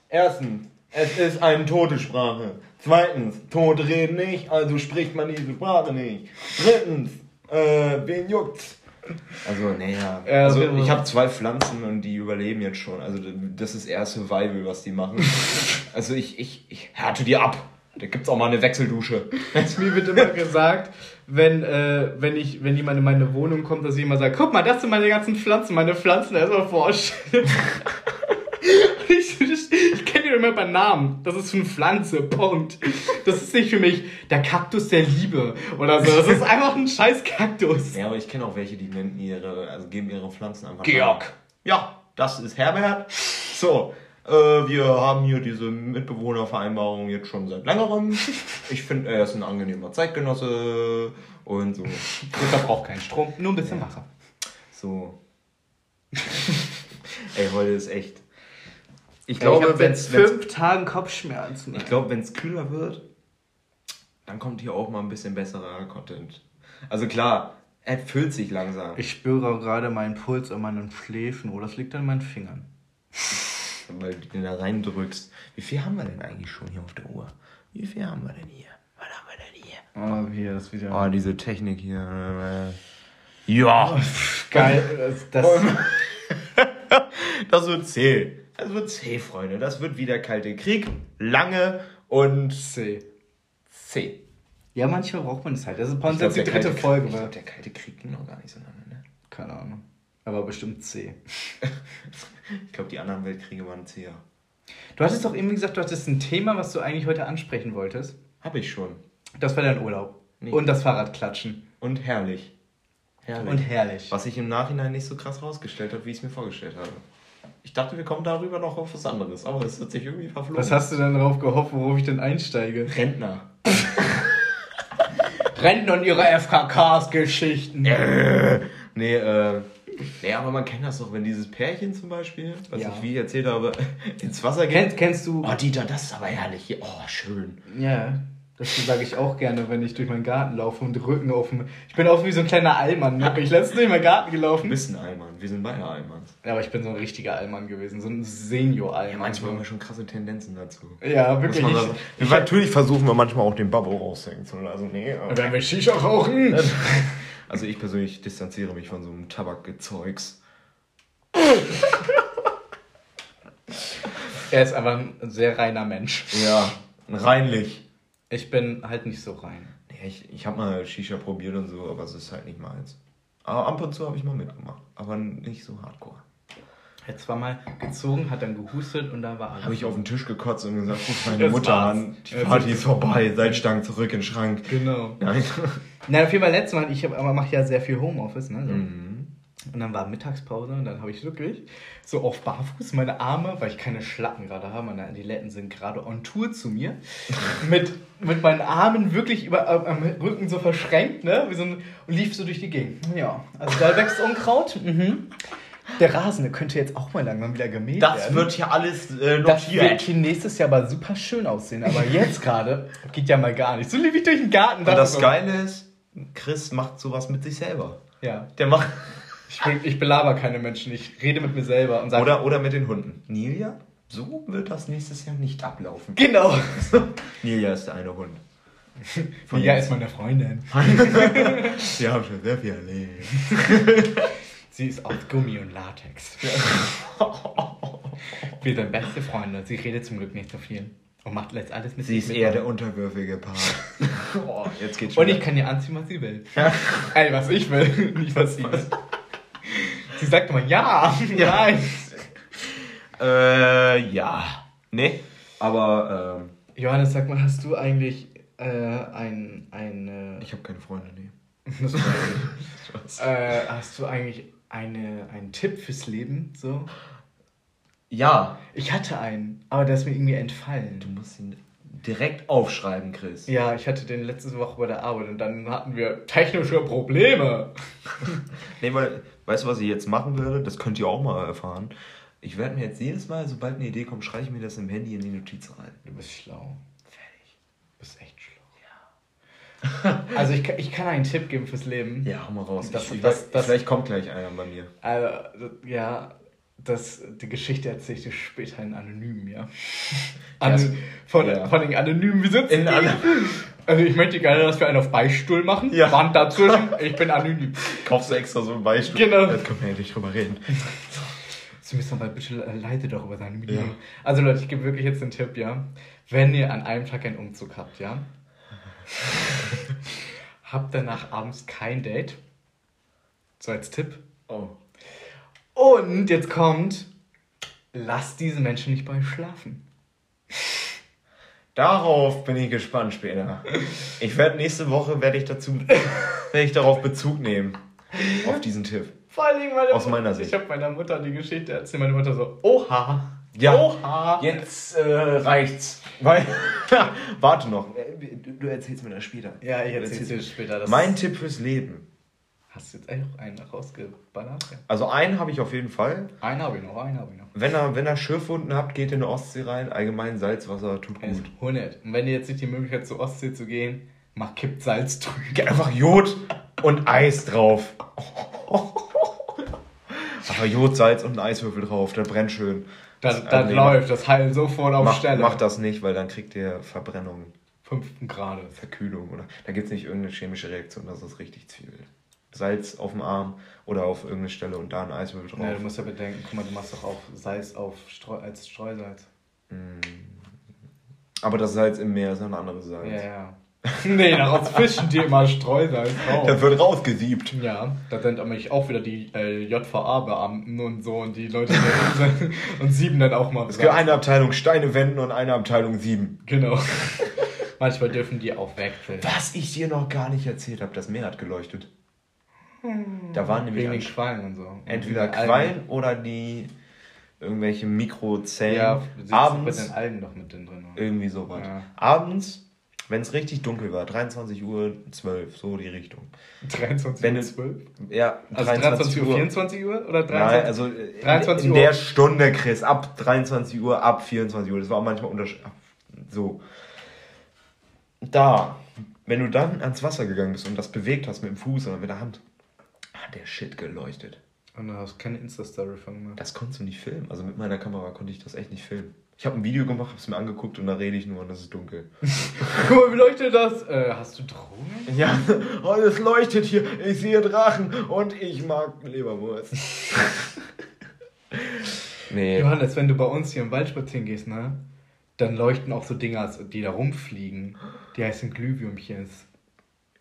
erstens, es ist eine tote Sprache. Zweitens, Tote reden nicht, also spricht man diese Sprache nicht. Drittens, äh, wen juckt's? Also, naja. Ja, also, wir- ich habe zwei Pflanzen und die überleben jetzt schon. Also, das ist eher Survival, was die machen. *laughs* Also, ich, ich, ich härte die ab. Da gibt's auch mal eine Wechseldusche. Mir wird immer gesagt, wenn, äh, wenn, ich, wenn jemand in meine Wohnung kommt, dass ich immer sage, guck mal, das sind meine ganzen Pflanzen, meine Pflanzen erstmal vorstellen. *laughs* ich doch immer bei Namen. Das ist eine Pflanze, Punkt. Das ist nicht für mich der Kaktus der Liebe oder so. Das ist einfach ein scheiß Kaktus. Ja, aber ich kenne auch welche, die nennen ihre, also geben ihre Pflanzen einfach. Georg. Ja, das ist Herbert. So, äh, wir haben hier diese Mitbewohnervereinbarung jetzt schon seit längerem. Ich finde, er ist ein angenehmer Zeitgenosse und so. Der verbraucht keinen Strom, nur ein bisschen Wasser. So. *laughs* Ey, heute ist echt. Ich ich glaube, wenn es fünf Tagen Kopfschmerzen. ich glaube, wenn es kühler wird, dann kommt hier auch mal ein bisschen besserer Content. Also klar, er füllt sich langsam. Ich spüre gerade meinen Puls an meinen Schläfen. Oh, das liegt an meinen Fingern. *laughs* weil du den da reindrückst. Wie viel haben wir denn eigentlich schon hier auf der Uhr? Wie viel haben wir denn hier? Was haben wir denn hier? Oh, hier, das wieder. Oh, diese Technik hier. Ja. Geil. Das, das, *laughs* Das wird zäh. Das wird zäh, Freunde. Das wird wieder Kalte Krieg. Lange und C. zäh. Ja, manchmal braucht man es halt. Das ist bei uns Ich jetzt die dritte Kalte- Folge. Ich glaube, der Kalte Krieg ging noch gar nicht so lange, ne? Keine Ahnung. Aber bestimmt C. *laughs* Ich glaube, die anderen Weltkriege waren zäher. Du hattest doch irgendwie gesagt, du hattest ein Thema, was du eigentlich heute ansprechen wolltest. Hab ich schon. Das war dein Urlaub. Nee. Und das Fahrradklatschen. Und herrlich. Herrlich. Und herrlich. Was sich im Nachhinein nicht so krass rausgestellt hat, wie ich es mir vorgestellt habe. Ich dachte, wir kommen darüber noch auf was anderes, aber es hat sich irgendwie verflogen. Was hast du denn darauf gehofft, worauf ich denn einsteige? Rentner. *laughs* Renten und ihre FKKs-Geschichten. Nee, äh. Nee, aber man kennt das doch, wenn dieses Pärchen zum Beispiel, was Ja. ich wie ich erzählt habe, *laughs* ins Wasser geht. Kennst, kennst du. Oh, Dieter, das ist aber herrlich. Oh, schön. Ja, das sage ich auch gerne, wenn ich durch meinen Garten laufe und Rücken auf dem. Ich bin auch wie so ein kleiner Allmann. Ne? Ich letztens durch meinen Garten Du gelaufen. bist ein Allmann. Wir sind beide Allmanns. Ja, aber ich bin so ein richtiger Allmann gewesen. So ein Senior-Allmann. Ja, manchmal haben wir schon krasse Tendenzen dazu. Ja, wirklich. man Ich, sagen. natürlich versuchen wir manchmal auch den Babbo raushängen zu lassen. Nee, wenn wir Shisha rauchen. *laughs* also ich persönlich distanziere mich von so einem Tabakgezeugs. *laughs* Er ist aber ein sehr reiner Mensch. Ja, reinlich. Ich bin halt nicht so rein. Nee, ich, ich habe mal Shisha probiert und so, aber es ist halt nicht meins. Aber ab und zu habe ich mal mitgemacht. Aber nicht so hardcore. Hat zweimal gezogen, hat dann gehustet und da war alles. Habe ich auf den Tisch gekotzt und gesagt, ruf meine Mutter war's. an, die Das Party ist- vorbei, Salzstangen zurück in den Schrank. Genau. Nein. Na, auf jeden Fall letztes Mal, ich mache ja sehr viel Homeoffice, ne? So. Mhm. Und dann war Mittagspause und dann habe ich wirklich so auf Barfuß meine Arme, weil ich keine Schlappen gerade habe, meine Adiletten sind gerade on Tour zu mir, *laughs* mit, mit meinen Armen wirklich über, äh, am Rücken so verschränkt, ne? Wie so ein, und lief so durch die Gegend. Ja, also da wächst Unkraut. Mhm. Der Rasen, der könnte jetzt auch mal langsam wieder gemäht Das werden. wird hier alles äh, Das wird notiert. hier nächstes Jahr aber super schön aussehen. Aber jetzt gerade geht ja mal gar nicht. So lief ich durch den Garten. Und das Geile ist, Chris macht sowas mit sich selber. Ja. Der macht. Ich, ich belaber keine Menschen. Ich rede mit mir selber und sage. Oder, oder mit den Hunden. Nilia, so wird das nächstes Jahr nicht ablaufen. Genau. *laughs* Nilia ist der eine Hund. Ja, ist meine Freundin. *laughs* Sie haben schon sehr viel erlebt. *laughs* Sie ist aus Gummi und Latex. Wir sind beste Freunde. Sie redet zum Glück nicht so viel. Und macht letzt alles mit Sie ist mit. eher der unterwürfige Part. oh, jetzt geht's Und schon. ich kann ihr anziehen, was sie will. Ey, was ich will, nicht was sie will. Sie sagt immer *laughs* ja, nein. Äh, ja. Nee, aber ähm, Johannes, sag mal, hast du eigentlich äh, ein, ein äh, ich habe keine Freunde, nee. *laughs* äh, hast du eigentlich eine, einen Tipp fürs Leben? So? Ja, Ich hatte einen, aber der ist mir irgendwie entfallen. du musst ihn direkt aufschreiben, Chris. Ja, ich hatte den letzte Woche bei der Arbeit und dann hatten wir technische Probleme. *laughs* Nee, weil, weißt du, was ich jetzt machen würde? Das könnt ihr auch mal erfahren. Ich werde mir jetzt jedes Mal, sobald eine Idee kommt, schreibe ich mir das im Handy in die Notiz rein. Du bist schlau. Fertig. Du bist echt schlau. Ja. Also ich, *laughs* kann- ich kann einen Tipp geben fürs Leben. Ja, hau mal raus. Das- ich, das- das- vielleicht kommt gleich einer bei mir. Also, ja, das, die Geschichte erzähle ich dir später in Anonym, ja. *laughs* An, Ja. von, Ja. von den Anonymen, wie sitzen In die? An- *laughs* Also ich möchte gerne, dass wir einen auf Beistuhl machen. Ja. Wand dazwischen, *laughs* ich bin anonym. Kaufst du extra so ein Beispiel? Genau. Jetzt können wir endlich drüber reden. Sie müssen aber bitte le- leite doch über seine Bedienung. Ja. Also Leute, ich gebe wirklich jetzt den Tipp, ja. Wenn ihr an einem Tag einen Umzug habt, ja. habt danach abends kein Date. So als Tipp. Oh. Und jetzt kommt, lasst diese Menschen nicht bei euch schlafen. Darauf bin ich gespannt später. Ich werde nächste Woche werde ich dazu werde ich darauf Bezug nehmen auf diesen Tipp. Vor allen Dingen meine Aus meiner Sicht. Ich habe meiner Mutter die Geschichte erzählt. Meine Mutter so, oha. Ja. Oha. Jetzt äh, reicht's. Weil *laughs* warte noch. Äh, Du, du erzählst mir das später. Ja, ich erzähl's dir später. Mein Tipp fürs Leben. Hast du jetzt auch einen rausgeballert? Also einen habe ich auf jeden Fall. Einen habe ich noch, einen habe ich noch. Wenn ihr, wenn ihr Schürfwunden habt, geht in die Ostsee rein. Allgemein Salzwasser tut gut. 100. Und wenn ihr jetzt nicht die Möglichkeit zur Ostsee zu gehen, mach kippt Salz drüber. Geht einfach Jod und Eis drauf. Aber Jod, Salz und ein Eiswürfel drauf, das brennt schön. Das, Das- das nee, läuft, das heilt sofort auf Mach, Stelle. mach das nicht, weil dann kriegt ihr Verbrennung, Fünften Grade. Verkühlung. Oder da gibt es nicht irgendeine chemische Reaktion, das ist richtig viel. Salz auf dem Arm oder auf irgendeine Stelle und da ein Eiswürfel drauf. Ja, du musst ja bedenken, guck mal, du machst doch auch Salz auf Streu, als Streusalz. Aber das Salz im Meer ist ein anderes Salz. Ja, ja. *laughs* nee, daraus fischen die immer Streusalz Das drauf. wird rausgesiebt. Ja, da sind nämlich auch wieder die äh, JVA-Beamten und so und die Leute *laughs* und sieben dann auch mal. Es gibt eine Abteilung Steine wenden und eine Abteilung sieben. Genau. *laughs* Manchmal dürfen die auch wechseln. Was ich dir noch gar nicht erzählt habe, das Meer hat geleuchtet. Da waren nämlich Wegen ansch- Quallen und so. entweder Und den Quallen Algen. oder die irgendwelche Mikrozellen. Ja, sitzt mit abends den Algen noch mit drin drin. irgendwie sowas. Ja. Abends, wenn es richtig dunkel war, 23 Uhr 12, so die Richtung. 23 Wenn Uhr du- 12? Ja, Also 23 Uhr, 24 Uhr oder 23 Nein, also äh, 23 in, in Uhr. der Stunde, Chris, ab 23 Uhr, ab 24 Uhr. Das war auch manchmal unterschiedlich. So. Da, wenn du dann ans Wasser gegangen bist und das bewegt hast mit dem Fuß oder mit der Hand, hat der Shit geleuchtet. Und du hast keine Insta-Story von gemacht. Das konntest du nicht filmen. Also mit meiner Kamera konnte ich das echt nicht filmen. Ich habe ein Video gemacht, habe es mir angeguckt und da rede ich nur und es ist dunkel. *laughs* Guck mal, wie leuchtet das? Äh, hast du Drohnen? Ja, oh, es leuchtet hier. Ich sehe Drachen und ich mag Leberwurst. *laughs* nee. Johannes, wenn du bei uns hier im Wald spazieren gehst, ne? Dann leuchten auch so Dinger, die da rumfliegen. Die heißen Glühwürmchens.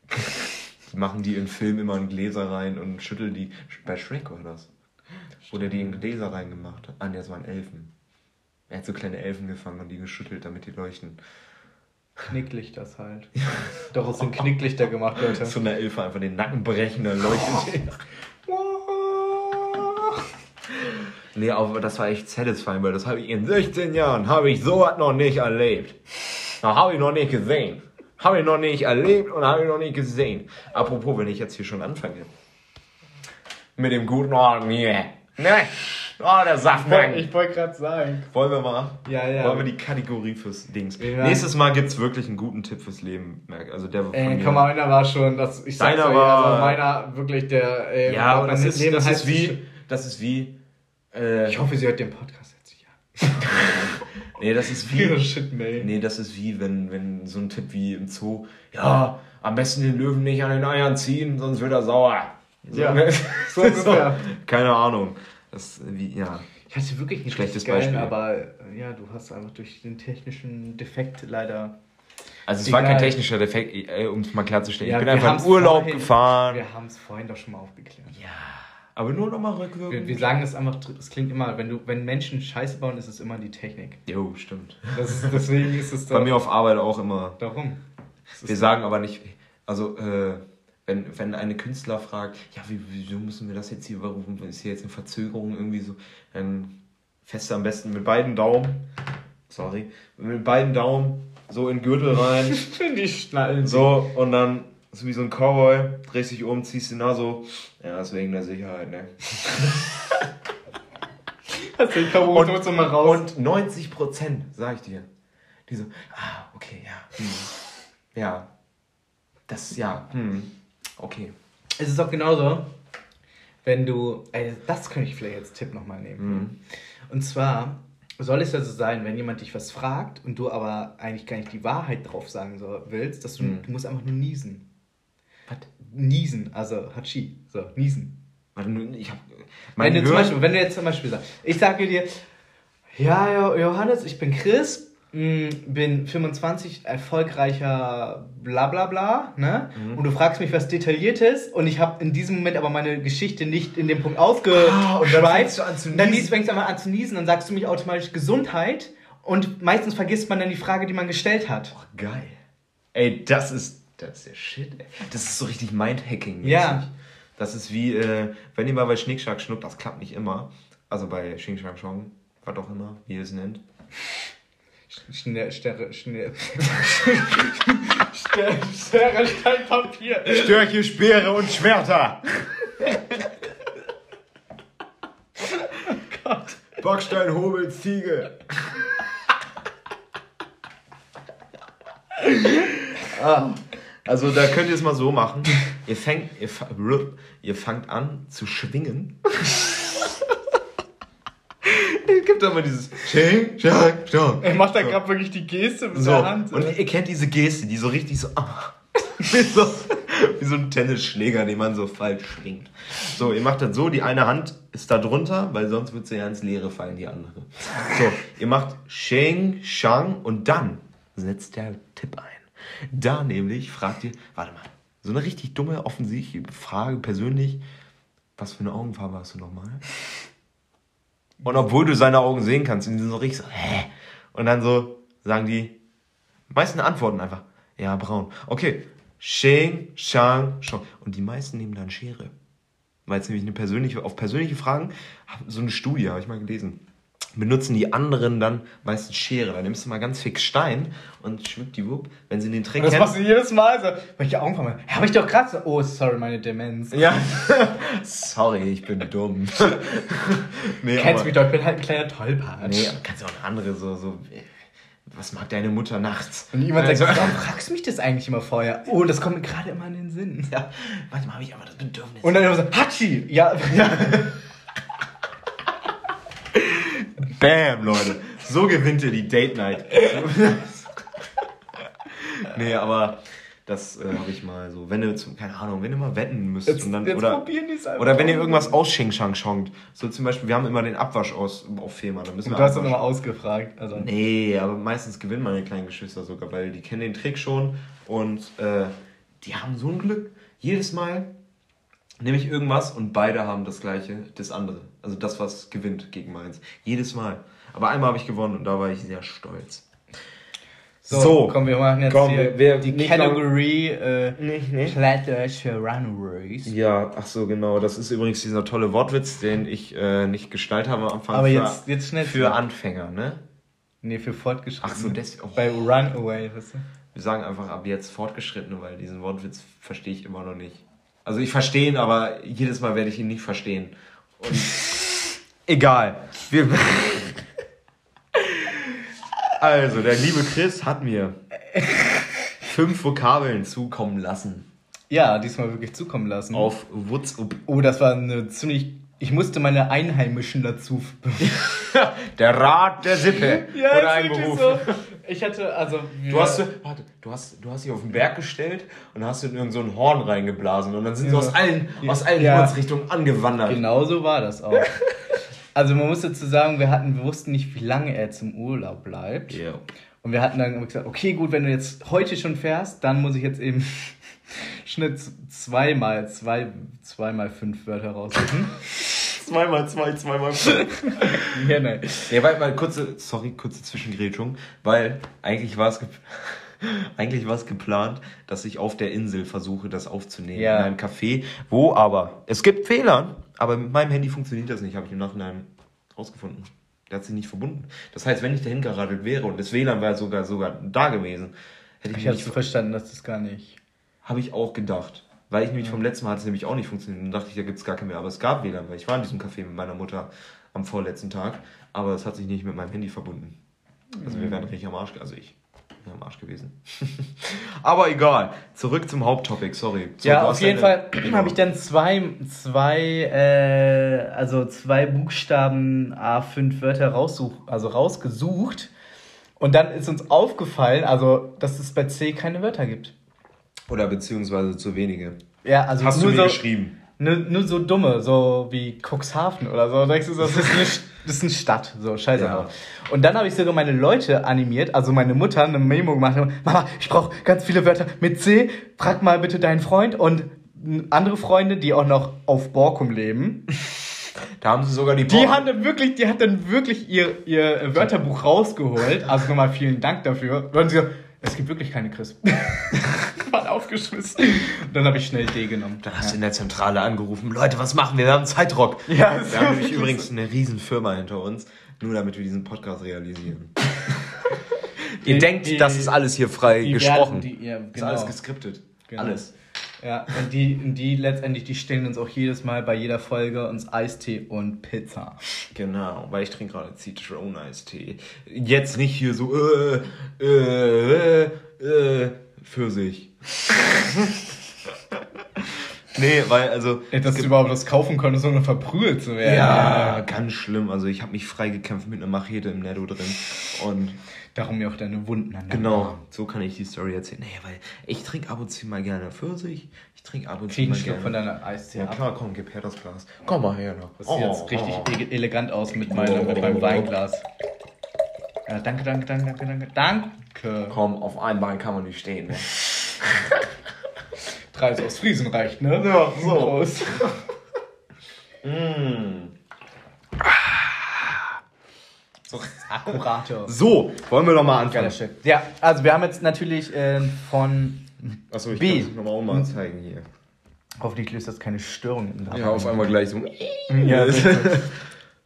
*laughs* Machen die in Film immer in Gläser rein und schütteln die. Bei Shrek war das. Wo der die in Gläser reingemacht hat. Ah, nee, das waren Elfen. Er hat so kleine Elfen gefangen und die geschüttelt, damit die leuchten. Knicklichter das halt. *laughs* Doch, es sind Knicklichter gemacht, Leute. So eine Elfe einfach den Nacken brechen, dann leuchtet die. *laughs* Nee, aber das war echt satisfying, weil das habe ich in 16 Jahren, habe ich sowas noch nicht erlebt. Da habe ich noch nicht gesehen. Habe ich noch nicht erlebt und habe ich noch nicht gesehen. Apropos, wenn ich jetzt hier schon anfange. Mit dem guten Orden hier. Ne? Oh, der Saftmann. Ich wollte gerade sagen. Wollen wir mal? Ja, ja. Wollen wir die Kategorie fürs Dings? Ja. Nächstes Mal gibt's wirklich einen guten Tipp fürs Leben. Also der von Ey, mir. komm, meiner war schon, das, ich sag's Deiner euch, war- also meiner wirklich der, ey, Ja, aber mein das ist, Leben das ist wie, das ist wie, äh, Ich hoffe, sie hört den Podcast jetzt ja. *laughs* nee, das ist Oh wie, shit, May. nee, das ist wie, wenn, wenn so ein Tipp wie im Zoo, ja, am besten den Löwen nicht an den Eiern ziehen, sonst wird er sauer. Ja, ne? so ungefähr. *laughs* Keine Ahnung. Das, wie, ja. Ich hatte wirklich einen Schlechtes geilen, Beispiel. aber äh, ja, du hast einfach durch den technischen Defekt leider. Also es war kein Egal. technischer Defekt, äh, um es mal klarzustellen. Ja, ich bin wir einfach in Urlaub vorhin- gefahren. Wir haben es vorhin doch schon mal aufgeklärt. Ja, aber nur nochmal Wir, rückwirkend. wir sagen es einfach, es klingt immer, wenn du, wenn Menschen Scheiße bauen, ist es immer die Technik. Jo, stimmt. Das ist, deswegen ist es Bei mir auf Arbeit auch immer. Darum. Wir sagen aber nicht, also äh, wenn, wenn eine Künstler fragt, ja, wie, wieso müssen wir das jetzt hier, warum ist hier jetzt eine Verzögerung irgendwie so, dann fest am besten mit beiden Daumen, sorry, mit beiden Daumen so in den Gürtel rein, *laughs* die Schnallen so und dann so wie so ein Cowboy, drehst dich um, ziehst ihn da so, ja, das ist wegen der Sicherheit, ne. Hast die Karotte und, mal raus. Und 90 Prozent, sag ich dir, die so, ah, okay, ja, hm, ja, das, ja, hm, okay. Es ist auch genauso, wenn du, ey, das könnte ich vielleicht als Tipp nochmal nehmen. Mhm. Und zwar soll es ja so sein, wenn jemand dich was fragt und du aber eigentlich gar nicht die Wahrheit drauf sagen so, willst, dass du, Mhm. du musst einfach nur niesen. Niesen, also Hachi, so, niesen. Ich hab. Wenn du, zum Beispiel, wenn du jetzt zum Beispiel sagst, ich sage dir, ja, Jo- Johannes, ich bin Chris, mh, bin 25, erfolgreicher bla bla bla, ne? Mhm. Und du fragst mich was Detailliertes und ich habe in diesem Moment aber meine Geschichte nicht in dem Punkt Ah, und dann fängst du an zu Und dann niesen. fängst du einmal an zu niesen, dann sagst du mich automatisch Gesundheit und meistens vergisst man dann die Frage, die man gestellt hat. Oh, geil. Ey, das ist. Das ist der Shit, ey. Das ist so richtig Mindhacking. Ja. Das ist wie, äh, wenn ihr mal bei Schnick, Schnack, Schnuck, das klappt nicht immer. Also bei Schnick, Schnack, Schnuck, was auch immer, wie ihr es nennt. Schnell, Sterre, schnell. *laughs* Sterre, Sterre, Stein, Papier. Störche, Speere und Schwerter. *laughs* Backstein, Hobel, Ziege. ah, also da könnt ihr es mal so machen. Ihr fängt, ihr, ihr fangt an zu schwingen. *laughs* es gibt aber dieses Sching, Schang, Schang. Er macht da gerade wirklich die Geste mit So, der Hand. und ihr kennt diese Geste, die so richtig so, ah, *laughs* wie, so wie so ein Tennisschläger, den man so falsch schwingt. So, ihr macht das so, die eine Hand ist da drunter, weil sonst wird sie ja ins Leere fallen, die andere. So, ihr macht Sheng, Shang und dann setzt der Tipp ein. Da nämlich fragt ihr, warte mal, so eine richtig dumme, offensichtliche Frage persönlich, was für eine Augenfarbe hast du nochmal? Und obwohl du seine Augen sehen kannst, sind die so richtig so, hä? Und dann so sagen die, meisten antworten einfach, ja, braun. Okay, Sheng, Shang, Shang. Und die meisten nehmen dann Schere. Weil es nämlich eine persönliche, auf persönliche Fragen, so eine Studie, habe ich mal gelesen, benutzen die anderen dann meistens Schere. Da nimmst du mal ganz fix Stein und schwuppdiwupp, wenn sie den Trick das machst du jedes Mal so. Welche Augenfarbe? Ja, hab ich doch gerade so. Oh, sorry, meine Demenz. Ja, *laughs* sorry, ich bin dumm. *laughs* nee, Kennst aber- mich doch, ich bin halt ein kleiner Tollpatsch. Nee, aber kannst du auch eine andere so, so, was mag deine Mutter nachts? Und jemand Also- sagt, *laughs* warum fragst du mich das eigentlich immer vorher? Oh, das kommt mir gerade immer in den Sinn. Ja, manchmal habe ich aber das Bedürfnis. Und dann immer so, Hachi! Ja, ja. Bam, Leute. So gewinnt ihr die Date Night. *laughs* nee, aber das äh, habe ich mal so, wenn ihr, zum, keine Ahnung, wenn ihr mal wetten müsst. Jetzt, und dann, oder, probieren die es einfach. oder wenn ihr irgendwas aus Xing Shang schonkt. So zum Beispiel, wir haben immer den Abwasch aus, auf Fehmarn. Da müssen wir du hast doch nochmal ausgefragt. Also. Nee, aber meistens gewinnen meine kleinen Geschwister sogar, weil die kennen den Trick schon und äh, die haben so ein Glück. Jedes Mal, nehme ich irgendwas und beide haben das gleiche, das andere. Also das, was gewinnt gegen meins. Jedes Mal. Aber einmal habe ich gewonnen und da war ich sehr stolz. So, komm, wir machen jetzt komm, hier wir- die Category äh, Nicht, nicht. Für Runaways. Ja, ach so, genau. Das ist übrigens dieser tolle Wortwitz, den ich äh, nicht gestaltet habe am Anfang. Aber für, jetzt, jetzt schnell für Anfänger, ne? Nee, für Fortgeschrittene. Ach so, oh. Bei Runaway, weißt du? Wir sagen einfach ab jetzt Fortgeschrittene, weil diesen Wortwitz verstehe ich immer noch nicht. Also ich verstehe ihn, aber jedes Mal werde ich ihn nicht verstehen. Und *laughs* egal. Wir *laughs* also, der liebe Chris hat mir fünf Vokabeln zukommen lassen. Ja, diesmal wirklich zukommen lassen. Auf WhatsApp. Oh, das war eine ziemlich. Ich musste meine Einheimischen dazu. *laughs* Der Rat der Sippe. ist Oder wirklich einberufen. so. Ich hatte, also. Du hast, warte, du hast, du hast dich auf den Berg gestellt und hast in irgend so ein Horn reingeblasen und dann sind sie Ja. aus allen, aus allen Ja. Himmelsrichtungen angewandert. Genau so war das auch. *laughs* Also man muss dazu sagen, wir hatten, wir wussten nicht, wie lange er zum Urlaub bleibt. Ja. Und wir hatten dann gesagt, okay, gut, wenn du jetzt heute schon fährst, dann muss ich jetzt eben *laughs* Schnitt zweimal, zwei, zweimal fünf Wörter raussuchen. *laughs* Zweimal zwei, zweimal fünf. *laughs* ja, nein. Ja, weil, weil kurze, sorry, kurze Zwischengrätschung, weil eigentlich war es ge *laughs* eigentlich war es geplant, dass ich auf der Insel versuche, das aufzunehmen Ja. in einem Café, wo aber es gibt Fehler, aber mit meinem Handy funktioniert das nicht, habe ich im Nachhinein rausgefunden. Der hat sich nicht verbunden. Das heißt, wenn ich dahin geradelt wäre und das WLAN wäre sogar sogar da gewesen, hätte ich, Ich mich habe nicht so verstanden, dass das gar nicht. habe ich auch gedacht. Weil ich nämlich vom letzten Mal hat es nämlich auch nicht funktioniert. Dann dachte ich, da gibt es gar keinen mehr. Aber es gab WLAN, weil ich war in diesem Café mit meiner Mutter am vorletzten Tag. Aber es hat sich nicht mit meinem Handy verbunden. Also wir wären richtig am Arsch, also ich wäre am Arsch gewesen. *laughs* aber egal. Zurück zum Haupttopic, sorry. So, ja, auf jeden Fall *clears throat* habe ich dann zwei, zwei, äh, also zwei Buchstaben A5 Wörter raussuch, also rausgesucht. Und dann ist uns aufgefallen, also, dass es bei C keine Wörter gibt. Oder beziehungsweise zu wenige. Ja, also Hast du mir so, geschrieben? Nur, nur so dumme, so wie Cuxhaven oder so. Da denkst du das ist eine, *laughs* das ist eine Stadt, so scheiße Ja. Und dann habe ich sogar meine Leute animiert, also meine Mutter eine Memo gemacht. Mama, ich brauche ganz viele Wörter mit C. Frag mal bitte deinen Freund und andere Freunde, die auch noch auf Borkum leben. Da haben sie sogar die Die Por- haben dann wirklich, die hat dann wirklich ihr, ihr Wörterbuch rausgeholt. Also nochmal vielen Dank dafür. Und sie so, es gibt wirklich keine Chris. *laughs* War aufgeschmissen. Und dann habe ich schnell D genommen. Dann hast du in der Zentrale angerufen. Leute, was machen wir? Wir haben Zeitdruck. Ja, ist wir haben nämlich übrigens eine riesen Firma hinter uns, nur damit wir diesen Podcast realisieren. Die- *laughs* Ihr denkt, die- das ist alles hier frei die gesprochen. werden- die- ja, Ist genau. alles geskriptet. Genau. Alles. Ja, und die, und die letztendlich, die stellen uns auch jedes Mal bei jeder Folge uns Eistee und Pizza. Genau, weil ich trinke gerade Zitroneistee. Jetzt nicht hier so, äh, äh, äh, äh, Pfirsich. *laughs* nee, weil, also. Dass du überhaupt das kaufen konntest, ohne verprügelt zu werden. Ja, ganz schlimm. Also ich habe mich freigekämpft mit einer Machete im Netto drin. Und Darum mir auch deine Wunden an genau, Arm. so kann ich die Story erzählen. Naja, weil ich trinke ab und zu mal gerne Pfirsich. Ich trinke ab und zu mal gerne. von deiner Eistee ja ab. klar, komm, gib her das Glas. Komm mal her. Das sieht jetzt richtig e- elegant aus mit, meinem, mit meinem Weinglas. Ja, danke, danke, danke, danke, danke. Danke. Komm, auf einem Bein kann man nicht stehen. Ne? Drei aus Friesen reicht, ne? Ja, so. Prost. So. *laughs* Akkurater. so, wollen wir doch mal anfangen. Ja, also wir haben jetzt natürlich äh, von Achso, ich B. kann es nochmal auch mal zeigen hier. Hoffentlich löst das keine Störung im Ja, auf einmal gleich so. Ja, *laughs* bitte.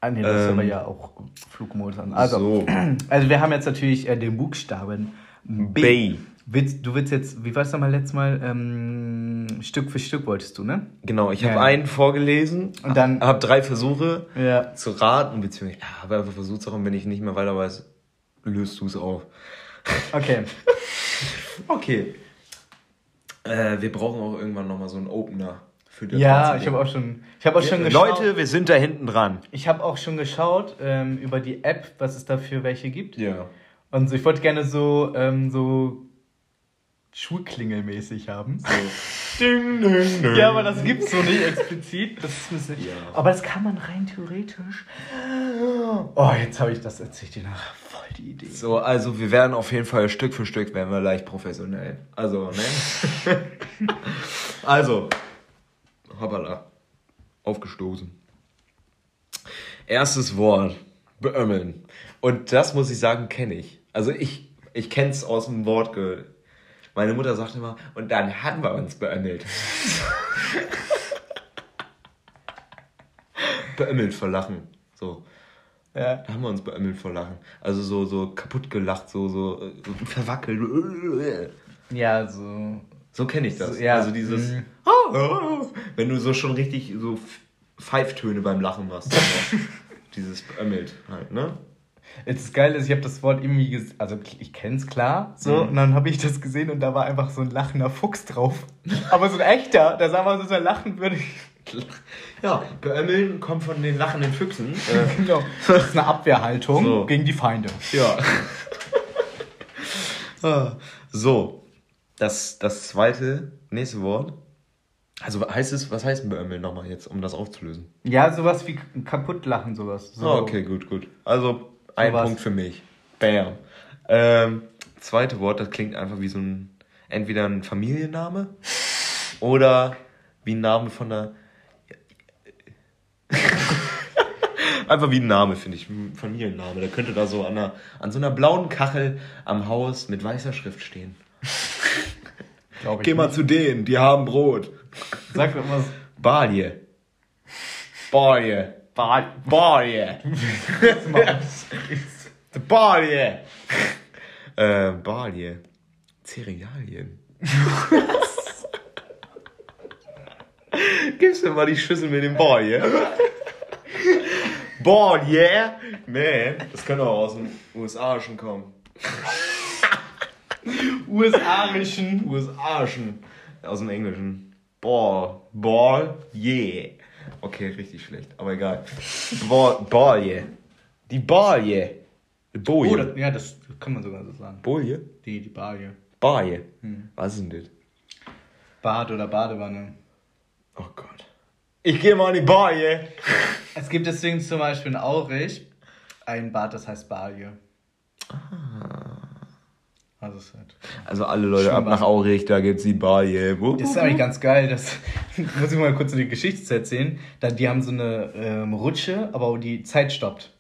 Ah, nee, das ist Ähm, aber ja auch Flugmodus an. Also, so. *clears throat* also wir haben jetzt natürlich äh, den Buchstaben B. B. Willst, du willst jetzt, wie war es nochmal letztes Mal? Ähm, Stück für Stück wolltest du, ne? Genau, ich habe Ja. einen vorgelesen Und dann- habe drei Versuche Ja. zu raten, beziehungsweise ja, habe einfach versucht zu raten, wenn ich nicht mehr weiter weiß, löst du es auf. Okay. *laughs* Okay. Äh, wir brauchen auch irgendwann nochmal so einen Opener für das Ja, ich habe auch schon, ich habe auch schon geschaut. Leute, wir sind da hinten dran. ich habe auch schon geschaut ähm, über die App, was es da für welche gibt. Ja. Und so, ich wollte gerne so, ähm, so Schulklingelmäßig haben. *laughs* Ding, ding, ding. Ja, aber das gibt's so nicht explizit. Das ist Ja. Aber das kann man rein theoretisch. Oh, jetzt habe ich das erzählt dir nach. Voll die Idee. So, also wir werden auf jeden Fall Stück für Stück werden wir leicht professionell. Also, ne? *laughs* also, Hoppala. Aufgestoßen. Erstes Wort. Beömmeln. Und das muss ich sagen, kenne ich. Also ich, ich kenne es aus dem Wort. Meine Mutter sagt immer, und dann haben wir uns beömmelt. *laughs* beömmelt vor Lachen. So. Ja. Da haben wir uns beömmelt vor Lachen. Also so, so kaputt gelacht, so, so, so verwackelt. Ja, so. So kenne ich das. So, ja. Also dieses, Mhm. *laughs* wenn du so schon richtig so Pfeiftöne beim Lachen machst. *laughs* dieses beömmelt halt, ne? Jetzt ist geil, ist, ich habe das Wort irgendwie, ges also ich kenne es klar, so, Mhm. und dann habe ich das gesehen und da war einfach so ein lachender Fuchs drauf. Aber so ein echter, der sah mal so, so lachen würde. Ja, beömmeln kommt von den lachenden Füchsen. *laughs* Äh, Genau. Das ist eine Abwehrhaltung So. gegen die Feinde. ja. *laughs* Ah, so, das, das zweite, nächste Wort. Also heißt es, was heißt beömmeln nochmal jetzt, um das aufzulösen? Ja, sowas wie kaputt lachen, sowas. So. Ah, okay, gut, gut. Also ein Sowas. Punkt für mich. Bam. Ähm, zweite Wort, das klingt einfach wie so ein, entweder ein Familienname oder wie ein Name von einer. *laughs* einfach wie ein Name, finde ich. Ein Familienname. Der könnte da so an, einer, an so einer blauen Kachel am Haus mit weißer Schrift stehen. *laughs* Geh mal nicht. zu denen, die haben Brot. Sag doch was. Balje. Balje. Bad. Balje. Balje. äh, Balje. Cerealien. *laughs* Gibst mir mal die Schüssel mit dem Balje? Balje? Man, das könnte auch aus den USA schon kommen. *laughs* USA-Rischen. USA schon. Aus dem Englischen. Ball. Ball. Yeah. Okay, richtig schlecht, aber egal. Ball, Balje. Die Balje. Die Boje. Oh, das, ja, das kann man sogar so sagen. Boje? Die, die Balje. Balje. Was ist denn das? Bad oder Badewanne. Oh Gott. Ich gehe mal in die Balje. Es gibt deswegen zum Beispiel in Aurich ein Bad, das heißt Balje. Also halt. Also alle Leute ab nach Aurich, da gibt's die Balje. Wupp, Das ist eigentlich ganz geil. Das *laughs* muss ich mal kurz die Geschichte erzählen. Da, die haben so eine ähm, Rutsche, aber die Zeit stoppt.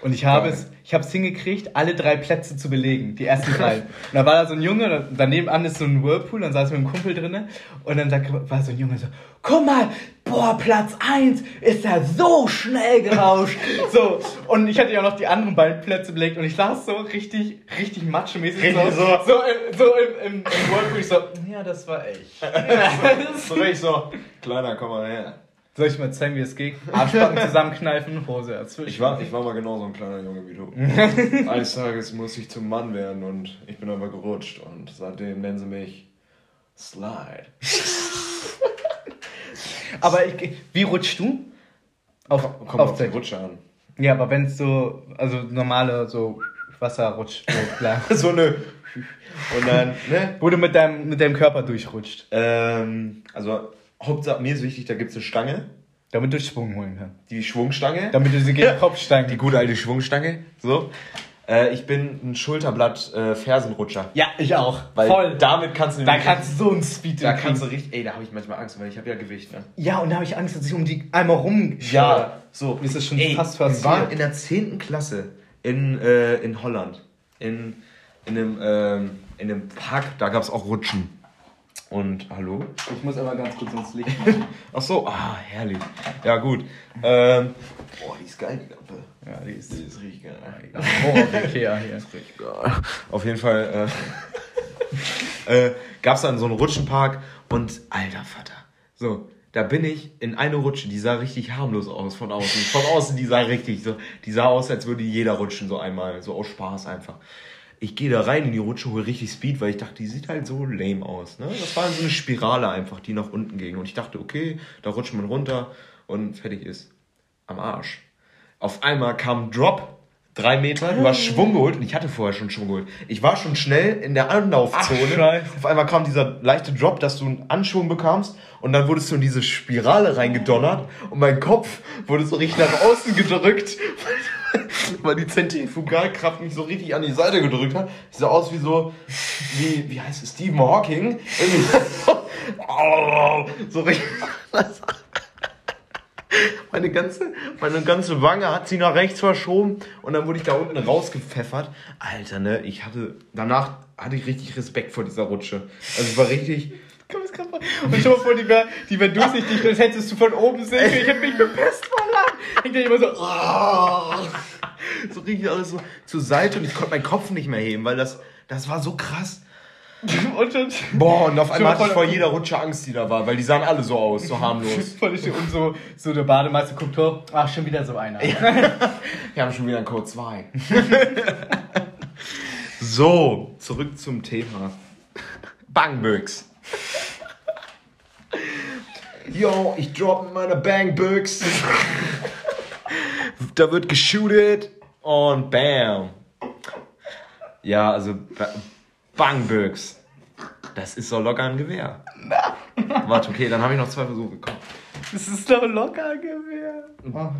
Und ich habe es, ich habe es hingekriegt, alle drei Plätze zu belegen, die ersten drei. Und da war da so ein Junge, da- daneben an ist so ein Whirlpool, dann saß ich mit einem Kumpel drinne und dann war so ein Junge so, guck mal, boah, Platz eins ist ja so schnell gerauscht. *laughs* so, und ich hatte ja noch die anderen beiden Plätze belegt und ich saß so richtig, richtig matschemäßig Richtig so, so. so, im, so im, im, im Whirlpool, ich so, ja, das war ich. *laughs* So richtig so. Kleiner, komm mal her. Soll ich mal zeigen, wie es geht? Arschbacken *laughs* zusammenkneifen, Hose dazwischen. Ich war, ich war mal genauso ein kleiner Junge wie du. *laughs* Eines Tages muss ich zum Mann werden und ich bin aber gerutscht und seitdem nennen sie mich Slide. *laughs* Aber ich, wie rutschst du? Auf, Kommt auf auf die Deck. Rutsche an. Ja, aber wenn es so, also normale so Wasserrutsch, so. So eine. Und dann, ne? Wo du mit deinem, mit deinem Körper durchrutscht, Ähm, also, Hauptsache, mir ist wichtig, da gibt es eine Stange, damit du Schwung holen kannst. die Schwungstange. Damit du sie gegen *laughs* den Kopf steigen Die gute alte Schwungstange. So. Äh, ich bin ein Schulterblatt äh, Fersenrutscher. Ja, ich auch. Weil Voll. damit kannst du da nämlich- kannst du so einen Speed da kannst du richtig, ey, da habe ich manchmal Angst, weil ich habe ja Gewicht, ne? Ja, und da habe ich Angst, dass ich um die einmal rum. so. Mir ist das schon fast wir passiert. waren in der 10. Klasse in, äh, in Holland. In, in, einem, ähm, in einem Park, da gab es auch Rutschen. Und, hallo? Ich muss aber ganz kurz ins Licht. *laughs* Ach so, ah, herrlich. Ja, gut. Ähm, boah, die ist geil, die Lampe. ja, die ist. Die ist richtig geil. Oh, Ikea hier. Richtig geil. Auf jeden Fall äh, *laughs* äh, gab es dann so einen Rutschenpark und alter Vater. So, da bin ich in eine Rutsche, die sah richtig harmlos aus von außen. Von außen, die sah richtig so, die sah aus, als würde jeder rutschen so einmal, so aus Spaß einfach. Ich gehe da rein in die Rutsche, hole richtig Speed, weil ich dachte, die sieht halt so lame aus. Ne? Das war so eine Spirale einfach, die nach unten ging. Und ich dachte, okay, da rutscht man runter und fertig ist. Am Arsch. Auf einmal kam Drop, drei Meter, du hast Schwung geholt und ich hatte vorher schon Schwung geholt. Ich war schon schnell in der Anlaufzone. Ach. Auf einmal kam dieser leichte Drop, dass du einen Anschwung bekamst und dann wurdest du in diese Spirale reingedonnert und mein Kopf wurde so richtig nach außen gedrückt, *laughs* weil die Zentrifugalkraft mich so richtig an die Seite gedrückt hat. Ich sah aus wie so, wie, wie heißt es, Stephen Hawking. Irgendwie so *laughs* so richtig. *laughs* Meine ganze, meine ganze Wange hat sie nach rechts verschoben und dann wurde ich da unten rausgepfeffert. Alter, ne, ich hatte, danach hatte ich richtig Respekt vor dieser Rutsche. Also es war richtig. Und dir mal vor, die wäre die wär durchsichtig, das hättest du von oben sehen. Ich hätte mich bepisst Lachen. Ich denke immer so, oh. so richtig alles so zur Seite und ich konnte meinen Kopf nicht mehr heben, weil das, das war so krass. Und dann, Boah, und auf einmal hatte ich vor jeder Rutsche Angst, die da war, weil die sahen alle so aus, so harmlos. *laughs* voll schön. und so, so der Bademeister guckt hoch, ach, schon wieder so einer. *laughs* Wir haben schon wieder einen Code 2. *laughs* so, zurück zum Thema. Bangbüchs. Yo, ich drop mit meiner Bangbüchs. da wird geshootet und bam. Ja, also Ba- Bangbüchs. Das ist so locker ein Gewehr. *laughs* Warte, okay, dann habe ich noch zwei Versuche. Komm. Das ist doch locker Gewehr.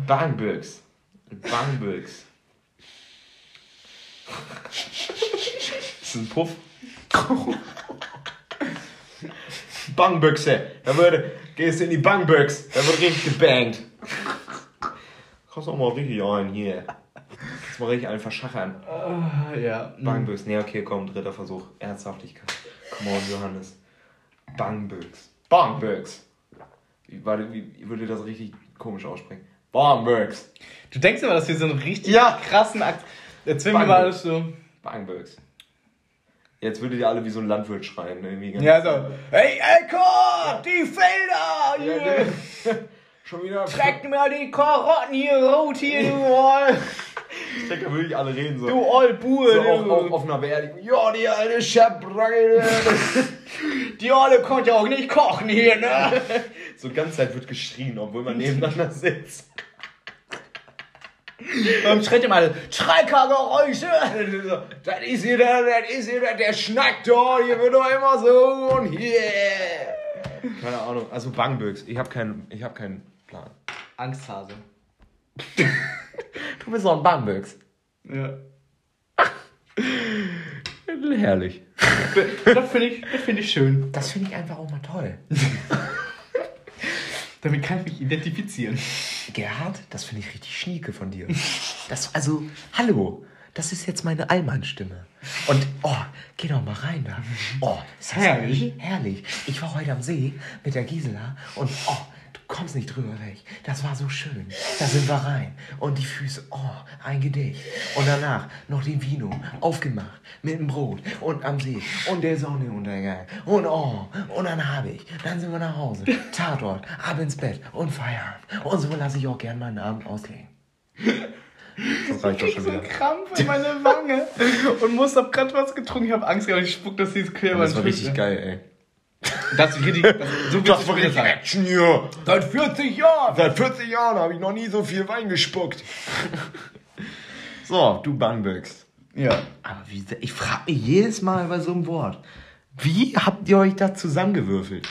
Bangbüchs. Bangbüchs. Das ist ein Puff. Bangbüchse. Da würde, gehst du in die Bangbüchs. Da wird richtig gebangt. Kommst auch mal richtig ein hier. Mal richtig einen verschachern. Ah, ja. Bangbüchs. Nee, okay, komm, dritter Versuch. Ernsthaftigkeit. Come on, Johannes. Bangbüchs. Wie, warte, wie, wie würde das richtig komisch aussprechen? Bangbüchs. Du denkst aber, dass wir so einen richtig Ja. krassen Akt. Jetzt finden wir mal alles so. Bangbüchs. Jetzt würdet ihr alle wie so ein Landwirt schreien. ne? Irgendwie Ja, so. Hey, Echo! Die Felder! Ja, der- *laughs* Schon wieder. Treck mir die Karotten hier rot hier, du! *laughs* Ich denke, da würde ich alle reden. So, Du Ollbuhe! so auf, du. auf, auf einer Beerdigung. Ja, die alte Schabracke. *laughs* Die Olle konnte auch nicht kochen hier, ne? so die ganze Zeit wird geschrien, obwohl man nebeneinander sitzt. Beim Schritt immer Schreikergeräusche! Das ist hier der, das ist hier der, der schnackt doch, hier wird doch immer so und hier. Keine Ahnung, also Bangbüchs. Ich habe keinen, ich hab keinen Plan. Angsthase. Du bist so ein Bangbüchs. Ja. Herrlich. Das finde ich, das find ich schön. Das finde ich einfach auch mal toll. *laughs* Damit kann ich mich identifizieren. Gerhard, das finde ich richtig schnieke von dir. Das, also, hallo, das ist jetzt meine Allmann-Stimme. Und, oh, geh doch mal rein da. Oh, ist das Herrlich. Herrlich. Ich war heute am See mit der Gisela und, oh, kommst nicht drüber weg. Das war so schön. Da sind wir rein. Und die Füße, oh, ein Gedicht. Und danach noch den Vino, aufgemacht, mit dem Brot und am See und der Sonnenuntergang. Und, oh, und dann habe ich, dann sind wir nach Hause, Tatort, ab ins Bett und Feierabend. Und so lasse ich auch gern meinen Abend ausklingen. Das reicht Ich schon so wieder. Krampf in meine Wange *laughs* und muss hab grad was getrunken. Ich hab Angst gehabt, ich spuck das dieses quer Das war richtig geil, ey. Das ist richtig, das, so Das war richtig Action hier. Seit 40 Jahren! Seit 40 Jahren habe ich noch nie so viel Wein gespuckt. so, du Bangbüchs. Ja. Aber wie, ich frage mich jedes Mal bei so einem Wort. Wie habt ihr euch da zusammengewürfelt?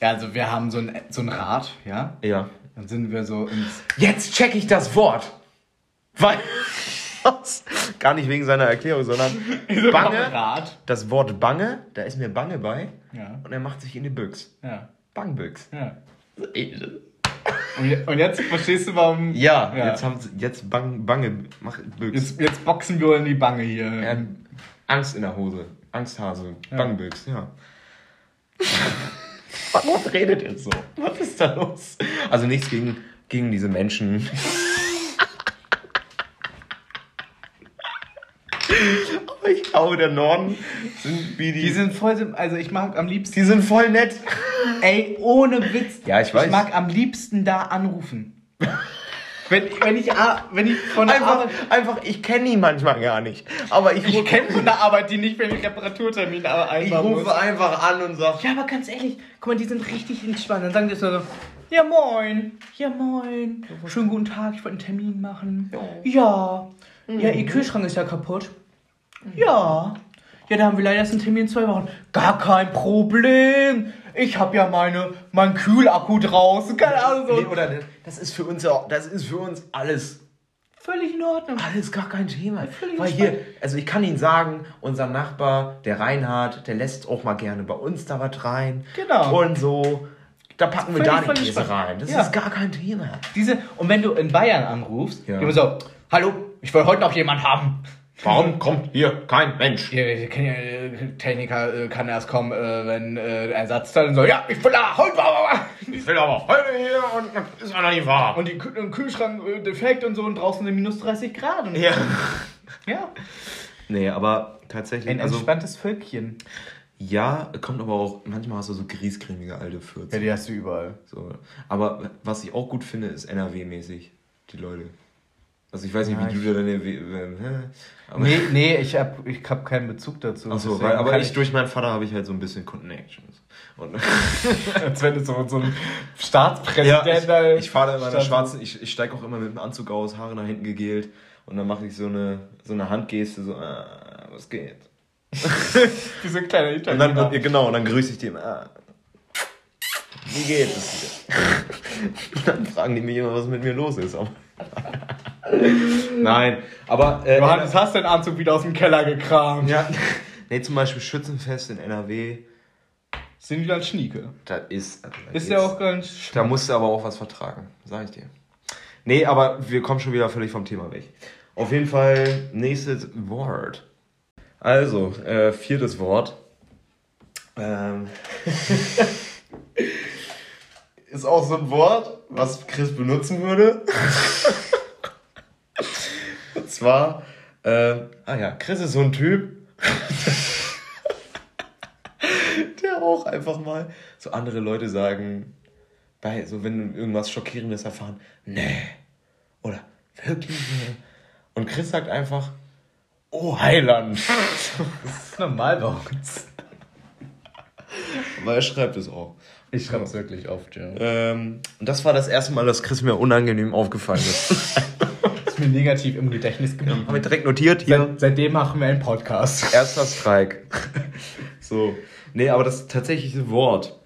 Ja, also wir haben so ein, so ein Rad, ja. Ja. Dann sind wir so ins. Jetzt check ich das Wort. Weil. *laughs* Was? Gar nicht wegen seiner Erklärung, sondern *laughs* Bange. Rad. Das Wort Bange, da ist mir Bange bei. Ja. Und er macht sich in die Büchs. Ja. Bangbüchs. Ja. Und, je- und jetzt verstehst du, warum. Ja, Ja. jetzt haben sie, jetzt bang, Bange, mach Büchs. Jetzt, jetzt boxen wir in die Bange hier. Er hat Angst in der Hose. Angsthase. Bangbüchs, ja. *laughs* Warum redet ihr so? Was ist da los? Also nichts gegen, gegen diese Menschen. Aber ich glaube, der Norden sind wie die. Die sind voll, sim- also ich mag am liebsten, die sind voll nett. ey, ohne Witz. Ja, ich weiß. Ich mag am liebsten da anrufen. wenn, wenn ich, wenn ich von der Einfach, Arbeit, einfach ich kenne ihn manchmal gar nicht. Aber ich, ich kenne von der Arbeit die nicht, wenn ich Reparaturtermin ich einbauen rufe muss. einfach an und sag, Ja, aber ganz ehrlich, guck mal, die sind richtig entspannt. Dann sagen die so, ja moin, ja moin, schönen guten Tag, ich wollte einen Termin machen. Ja, ja, ihr Kühlschrank ist ja kaputt. Ja, ja, da haben wir leider erst einen Termin in zwei Wochen. Gar kein Problem. Ich habe ja meine, meinen Kühlakku draußen. Keine Ahnung. Nee, oder das ist für uns auch, das ist für uns alles Völlig in Ordnung. Alles gar kein Thema. Völlig Weil hier, also ich kann Ihnen sagen, unser Nachbar, der Reinhard, der lässt auch mal gerne bei uns da was rein. Genau. Und so, da packen wir da die Käse rein. Das Ja. ist gar kein Thema. Diese, und wenn du in Bayern anrufst, Ja. die immer so, hallo, ich will heute noch jemanden haben. Warum kommt hier kein Mensch? Ihr, ihr kennt ja, äh, Techniker äh, kann erst kommen, äh, wenn der Ersatzteil und so, ja, ich will da heute aber. Ich will aber heute hier und das ist auch noch nicht wahr. Und die Kühlschrank defekt und so und draußen sind minus 30 Grad. Und ja. ja. Nee, aber tatsächlich, Ein also entspanntes Völkchen. ja, kommt aber auch, manchmal hast du so griesgrämige alte Fürze. Ja, die hast du überall. So. Aber was ich auch gut finde, ist NRW-mäßig, die Leute. Also ich weiß nicht, Ja, wie du da deine... Aber, Nee, nee, ich hab, ich hab keinen Bezug dazu. Achso, weil, aber ich, durch meinen Vater habe ich halt so ein bisschen Connections. Und *laughs* Als wenn du so, so ein *laughs* ja, Staatspräsident ich, da- ich fahre in meiner schwarzen, ich, ich steige auch immer mit dem Anzug aus, Haare nach hinten gegelt und dann mache ich so eine, so eine Handgeste, so, ah, was geht? *laughs* Wie so ein kleiner Und dann, Italiener. ja, genau, und dann grüße ich die immer, ah, wie geht es dir? Und dann fragen die mich immer, was mit mir los ist. *laughs* Nein, aber... Äh, Johannes, hast den Anzug wieder aus dem Keller gekramt. Ja, *laughs* nee, zum Beispiel Schützenfest in NRW, Sind wieder ein Schnieke. da ist... Also da Ist ja auch ganz. Da musst du aber auch was vertragen, sag ich dir. Nee, aber wir kommen schon wieder völlig vom Thema weg. Auf jeden Fall nächstes Wort. Also, äh, viertes Wort. Ähm, *laughs* ist auch so ein Wort, was Chris benutzen würde. Und zwar, äh, ah ja, Chris ist so ein Typ, *laughs* der auch einfach mal so andere Leute sagen, bei, so wenn irgendwas Schockierendes erfahren, nee, oder wirklich nee. Und Chris sagt einfach, oh Heiland. Das ist normal bei uns. Aber er schreibt es auch. Ich schreib's wirklich oft, ja. Ähm, und das war das erste Mal, dass Chris mir unangenehm aufgefallen ist. *laughs* Mir negativ im Gedächtnis geblieben. Haben wir direkt notiert hier. Seit, seitdem machen wir einen Podcast. *laughs* Erster Streik. *laughs* so. Nee, aber das tatsächliche Wort,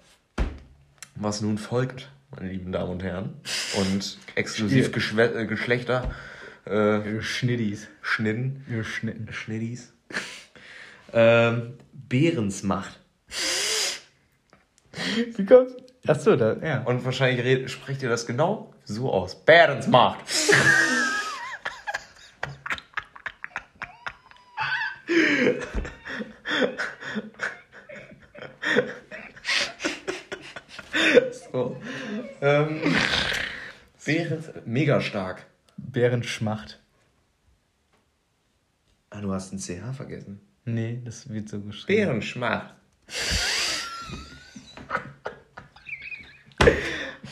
was nun folgt, meine lieben Damen und Herren, und *laughs* exklusiv Geschwe äh, Geschlechter äh, Schniddis. Schnitten, Geschnitten. Schnittis, ähm, Bärensmacht. Wie kommt's? Achso, da, ja. Und wahrscheinlich red, sprecht ihr das genau so aus. Bärensmacht. so. Ähm, Bärens, mega stark. Bärenschmacht. Ah, du hast ein CH vergessen. Nee, das wird so geschrieben. Bärenschmacht.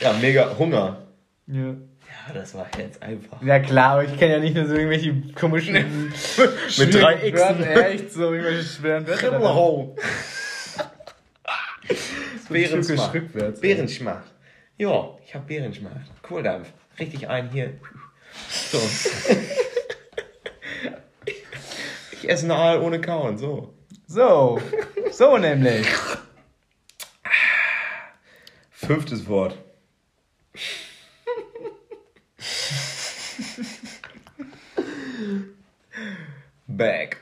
ja, mega Hunger. Ja. Ja, das war jetzt einfach. Ja klar, aber ich kenne ja nicht nur so irgendwelche komischen *laughs* Mit drei. Wörter, Echt, so irgendwelche schweren Wörter. *laughs* So Bärenschmacht. Bärenschmacht. Ja, ich hab Bärenschmacht. Kohldampf. Richtig ein hier. So. ich esse eine Aal ohne Kauen, so. So, so nämlich. Fünftes Wort. Back.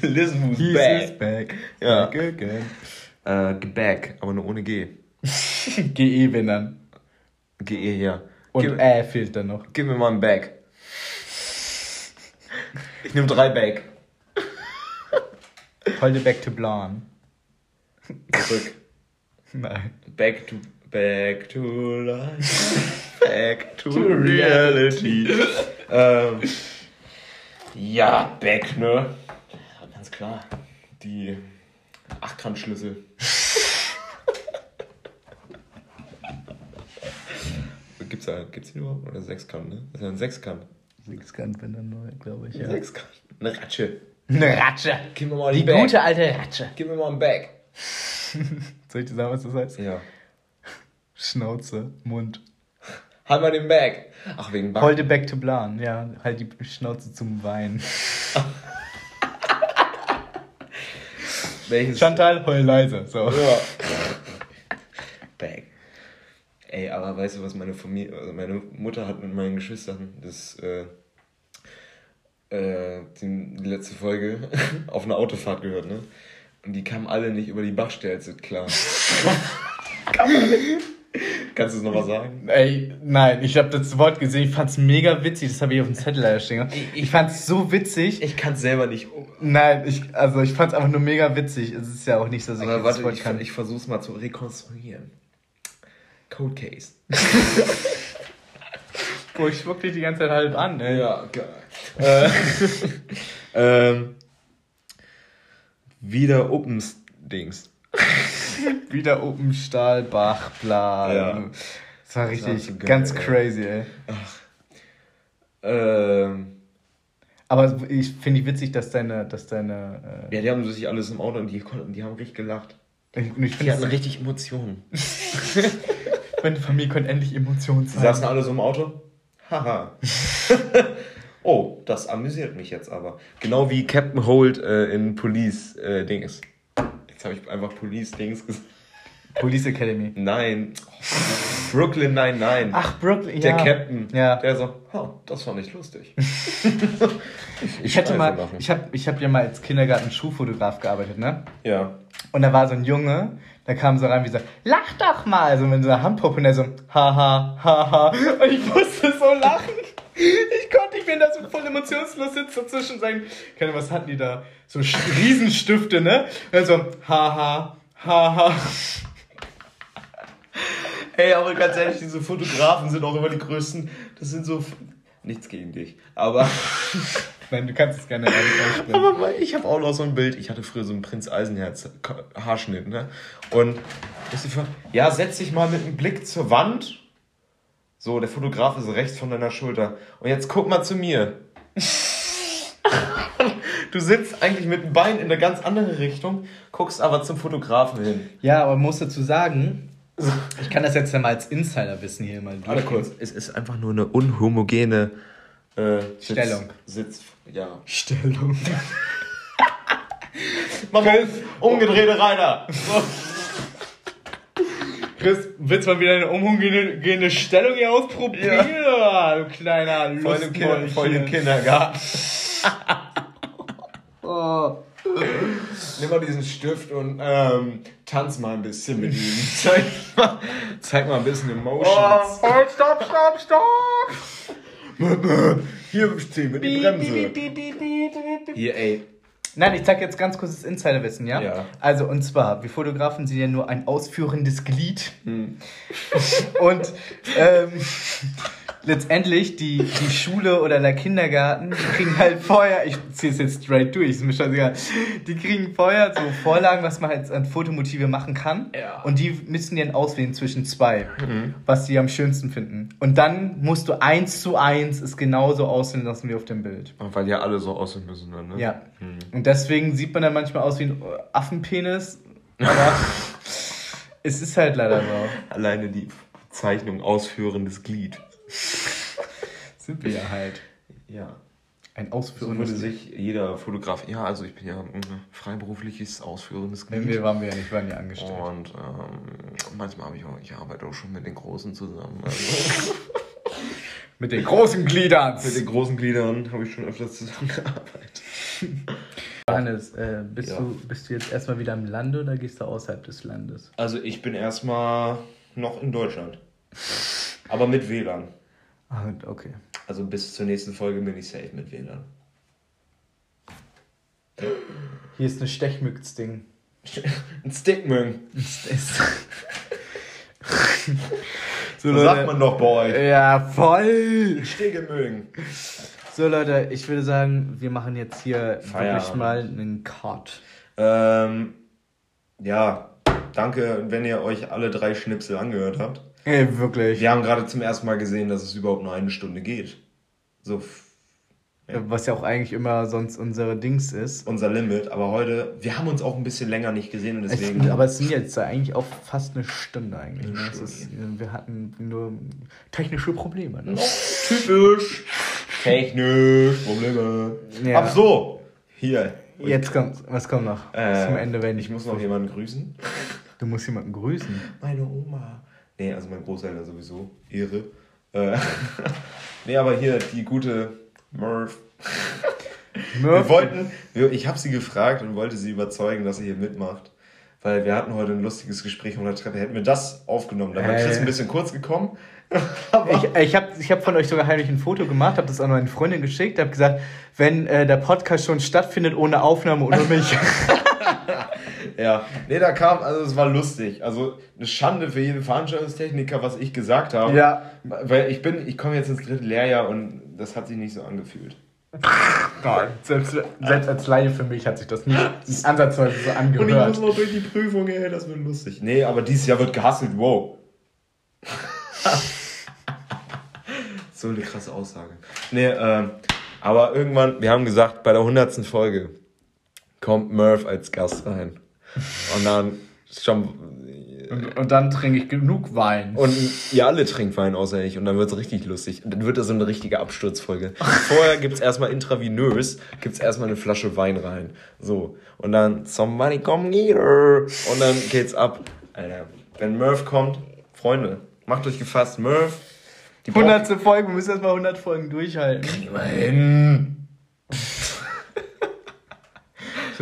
He's back. back. Ja. Back again. Äh, Back, aber nur ohne G. *laughs* GE wenn dann. GE hier. Und Gib, Ä fehlt dann noch. gib mir mal ein Back. Ich nehme drei Back. Heute back to Blan. Zurück. Nein. Back to back to life. *laughs* Back to reality. ähm, ja, Back, ne? Ja, ganz klar. Die Achtkantschlüssel. Gibt's da, gibt's die überhaupt? Oder Sechskant, ne? Das ist ja ein Sechskant. Sechskant, wenn dann neu, glaube ich. Ja. Sechskant. Eine Ratsche. Eine Ratsche. Gib mir mal Die Back. gute alte Ratsche. Gib mir mal ein Back. *laughs* Soll ich dir sagen, was das heißt? Ja. Schnauze, Mund. Halt mal den Back. Ach, wegen Back. Heute back to Blan. Ja, halt die Schnauze zum Wein. *laughs* Welches? Chantal, heul leise. So. Ja. Ey, aber weißt du, was meine Familie, also meine Mutter hat mit meinen Geschwistern das, äh, äh, die, die letzte Folge *laughs* auf einer Autofahrt gehört, ne? Und die kamen alle nicht über die Bachstelze klar. Kann man nicht. Kannst du es nochmal sagen? Ey, nein, ich habe das Wort gesehen, ich fand's mega witzig, das habe ich auf dem Zettel leider stehen. Ich, ich fand's so witzig. Ich kann es selber nicht. Nein, ich, also ich fand's einfach nur mega witzig. Es ist ja auch nicht so, dass ich Aber warte, ich, kann. ich versuch's mal zu rekonstruieren. Code Case. *laughs* Boah, ich schwuck dich die ganze Zeit halb an, ey. Ja, geil. *laughs* äh, ähm, wieder Opens-Dings. *laughs* Wieder Open Stahlbach, bla. Ja. Das war Das war richtig so geil, ganz ey. crazy, ey. Ähm, Aber ich finde ich witzig, dass deine, dass deine, ja, die haben sich alles im Auto und die, konnten- die haben richtig gelacht. äh, ich, ich Die hatten richtig Emotionen. Meine Familie konnte endlich Emotionen zeigen. saßen alle so im Auto. Haha. *laughs* oh, das amüsiert mich jetzt aber. Genau wie Captain Holt äh, in Police äh, Dings. Jetzt habe ich einfach Police Dings gesagt. *laughs* Police Academy. Nein. Brooklyn 99. Ach, Brooklyn, Der ja. Captain. Ja. Der so, oh, das fand ich lustig. *laughs* Ich hatte schreibe mal, ich habe ich hab ja mal als Kindergarten-Schuhfotograf gearbeitet, ne? Ja. Und da war so ein Junge, der kam so rein wie so, lach doch mal, also mit so einer Handpuppe und der so, haha, haha. Und ich musste so lachen. Ich konnte nicht mehr da so voll emotionslos sitzen dazwischen sein. Keine, was hatten die da? So Riesenstifte, ne? Und dann so, haha, haha. Ey, aber ganz ehrlich, diese Fotografen sind auch immer die größten. Das sind so. Nichts gegen dich. Aber, Nein, du kannst es gerne aussprechen. aber ich habe auch noch so ein Bild. Ich hatte früher so einen Prinz Eisenherz Haarschnitt, ne? Und ja, setz dich mal mit dem Blick zur Wand. So, der Fotograf ist rechts von deiner Schulter. Und jetzt guck mal zu mir. *laughs* Du sitzt eigentlich mit dem Bein in eine ganz andere Richtung, guckst aber zum Fotografen hin. Ja, aber muss dazu sagen, ich kann das jetzt ja mal als Insiderwissen hier mal Warte kurz, es ist einfach nur eine unhomogene äh, Sitz- Stellung. Sitz, ja. Stellung. *laughs* Mach mal umgedrehte Reiter. Chris, willst du mal wieder eine umgehende Stellung hier ausprobieren? Ja. Du kleiner Lustmolch voll im hier. Kindergarten. *laughs* Oh. Nimm mal diesen Stift und ähm, tanz mal ein bisschen mit ihm. Zeig mal, zeig mal ein bisschen Emotions. Halt, stopp, stopp, stopp! Hier zieh mit die Bremse. Hier, ey. Nein, ich zeig jetzt ganz kurz das Insiderwissen, ja? Ja. Also, und zwar, wir Fotografen sind ja nur ein ausführendes Glied. Hm. *laughs* Und ähm, letztendlich die, die Schule oder der Kindergarten, die kriegen halt vorher, ich ziehe es jetzt straight durch, ist mir scheißegal, die kriegen vorher so Vorlagen, was man halt an Fotomotive machen kann. Ja. Und die müssen dann auswählen zwischen zwei, was die am schönsten finden. Und dann musst du eins zu eins es genauso aussehen lassen wie auf dem Bild. Weil ja alle so aussehen müssen dann, ne? Ja. Und deswegen sieht man dann manchmal aus wie ein Affenpenis. Aber *laughs* es ist halt leider so. Alleine die Bezeichnung ausführendes Glied. *laughs* Sind wir ja halt. Ja. Ein So ausführendes würde sich jeder Fotograf, ja, also ich bin ja ein freiberufliches, ausführendes Nee, Glied. wir waren wir ja nicht, waren ja angestellt. Und ähm, manchmal habe ich auch, ich arbeite auch schon mit den Großen zusammen. Also *laughs* Mit den großen Gliedern. mit den großen Gliedern habe ich schon öfters zusammengearbeitet. *laughs* Johannes, äh, bist, Ja. du, bist du jetzt erstmal wieder im Lande oder gehst du außerhalb des Landes? Also ich bin erstmal noch in Deutschland. Aber mit WLAN. Ah, okay. Also bis zur nächsten Folge bin ich safe mit WLAN. Hier ist ein Stechmücks-Ding. *laughs* Ein ist- *laughs* so, So sagt man doch bei euch. Ja, voll. Sticgemüng. So, Leute, ich würde sagen, wir machen jetzt hier wirklich Feierabend. mal einen Cut. Ähm, ja, danke, wenn ihr euch alle drei Schnipsel angehört habt. Ey, wirklich. Wir haben gerade zum ersten Mal gesehen, dass es überhaupt nur eine Stunde geht. So f- Was ja auch eigentlich immer sonst unsere Dings ist. unser Limit. Aber heute, wir haben uns auch ein bisschen länger nicht gesehen und deswegen. Es, aber es sind jetzt eigentlich auch fast eine Stunde eigentlich. Ne? Eine Es ist, Stunde. wir hatten nur technische Probleme. Ne? typisch. Technisch, Probleme. Ja. Ab so. Hier. Jetzt kommt, was kommt noch? Äh, Zum Ende, wenn Ich muss noch jemanden grüßen. Du musst jemanden grüßen. Meine Oma. Nee, also mein Großeltern sowieso. Ehre. Äh, *laughs* nee, aber hier die gute Murph. *laughs* Wir wollten, wir, ich habe sie gefragt und wollte sie überzeugen, dass sie hier mitmacht. Weil wir hatten heute ein lustiges Gespräch unter der Treppe. Hätten wir das aufgenommen, dann wäre Chris ein bisschen kurz gekommen. *laughs* ich ich habe ich hab von euch sogar heimlich ein Foto gemacht, habe das an meine Freundin geschickt, habe gesagt, wenn äh, der Podcast schon stattfindet ohne Aufnahme ohne mich. Ja, nee, da kam, also es war lustig. Also eine Schande für jeden Veranstaltungstechniker, was ich gesagt habe. Ja. Weil ich bin, ich komme jetzt ins dritte Lehrjahr und das hat sich nicht so angefühlt. Nein, selbst, selbst als Laie für mich hat sich das nie ansatzweise so angehört. Und ich muss noch durch die Prüfung, ey, das wird lustig. Nee, aber dieses Jahr wird gehasselt, wow. *laughs* so eine krasse Aussage. Nee, ähm, aber irgendwann, wir haben gesagt, bei der hundertsten Folge kommt Murph als Gast rein. Und dann schon und, und dann trinke ich genug Wein. Und ihr alle trinkt Wein außer ich. Und dann wird es richtig lustig. Und dann wird das so eine richtige Absturzfolge. Vorher gibt es erstmal intravenös, gibt es erstmal eine Flasche Wein rein. So. Und dann, somebody come here. Und dann geht's ab. Alter, wenn Murph kommt, Freunde, macht euch gefasst. Murph. Die 100. Folge, wir müssen erstmal 100 Folgen durchhalten. Kriegen wir hin.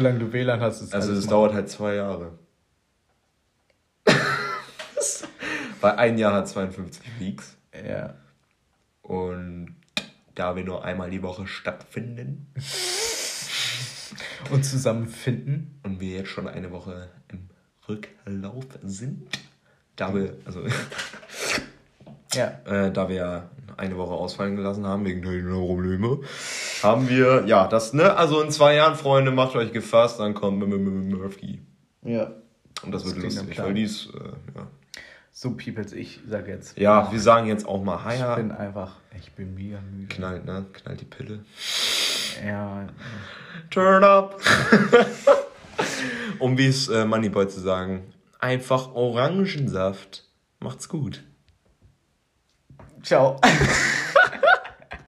Solange du WLAN hast, ist Also, das dauert halt zwei Jahre. *laughs* Weil ein Jahr hat 52 Weeks. Ja. Und da wir nur einmal die Woche stattfinden. *laughs* und zusammenfinden. Und wir jetzt schon eine Woche im Rücklauf sind. Da wir, also. ja. *laughs* Äh, da wir eine Woche ausfallen gelassen haben, wegen der Probleme, haben wir, ja, das, ne, also in zwei Jahren, Freunde, macht euch gefasst, dann kommt Murphy. Ja. Und das, das wird lustig, weil dies, äh, ja. So, Peoples, ich sag jetzt. Ja, oh, wir sagen jetzt auch mal Hi. Ich bin einfach, ich bin mega müde. Knallt, ne? Knallt die Pille. Ja. Turn up! *laughs* um wie es äh, Moneyboy zu sagen, einfach Orangensaft. Macht's gut. Ciao. *laughs*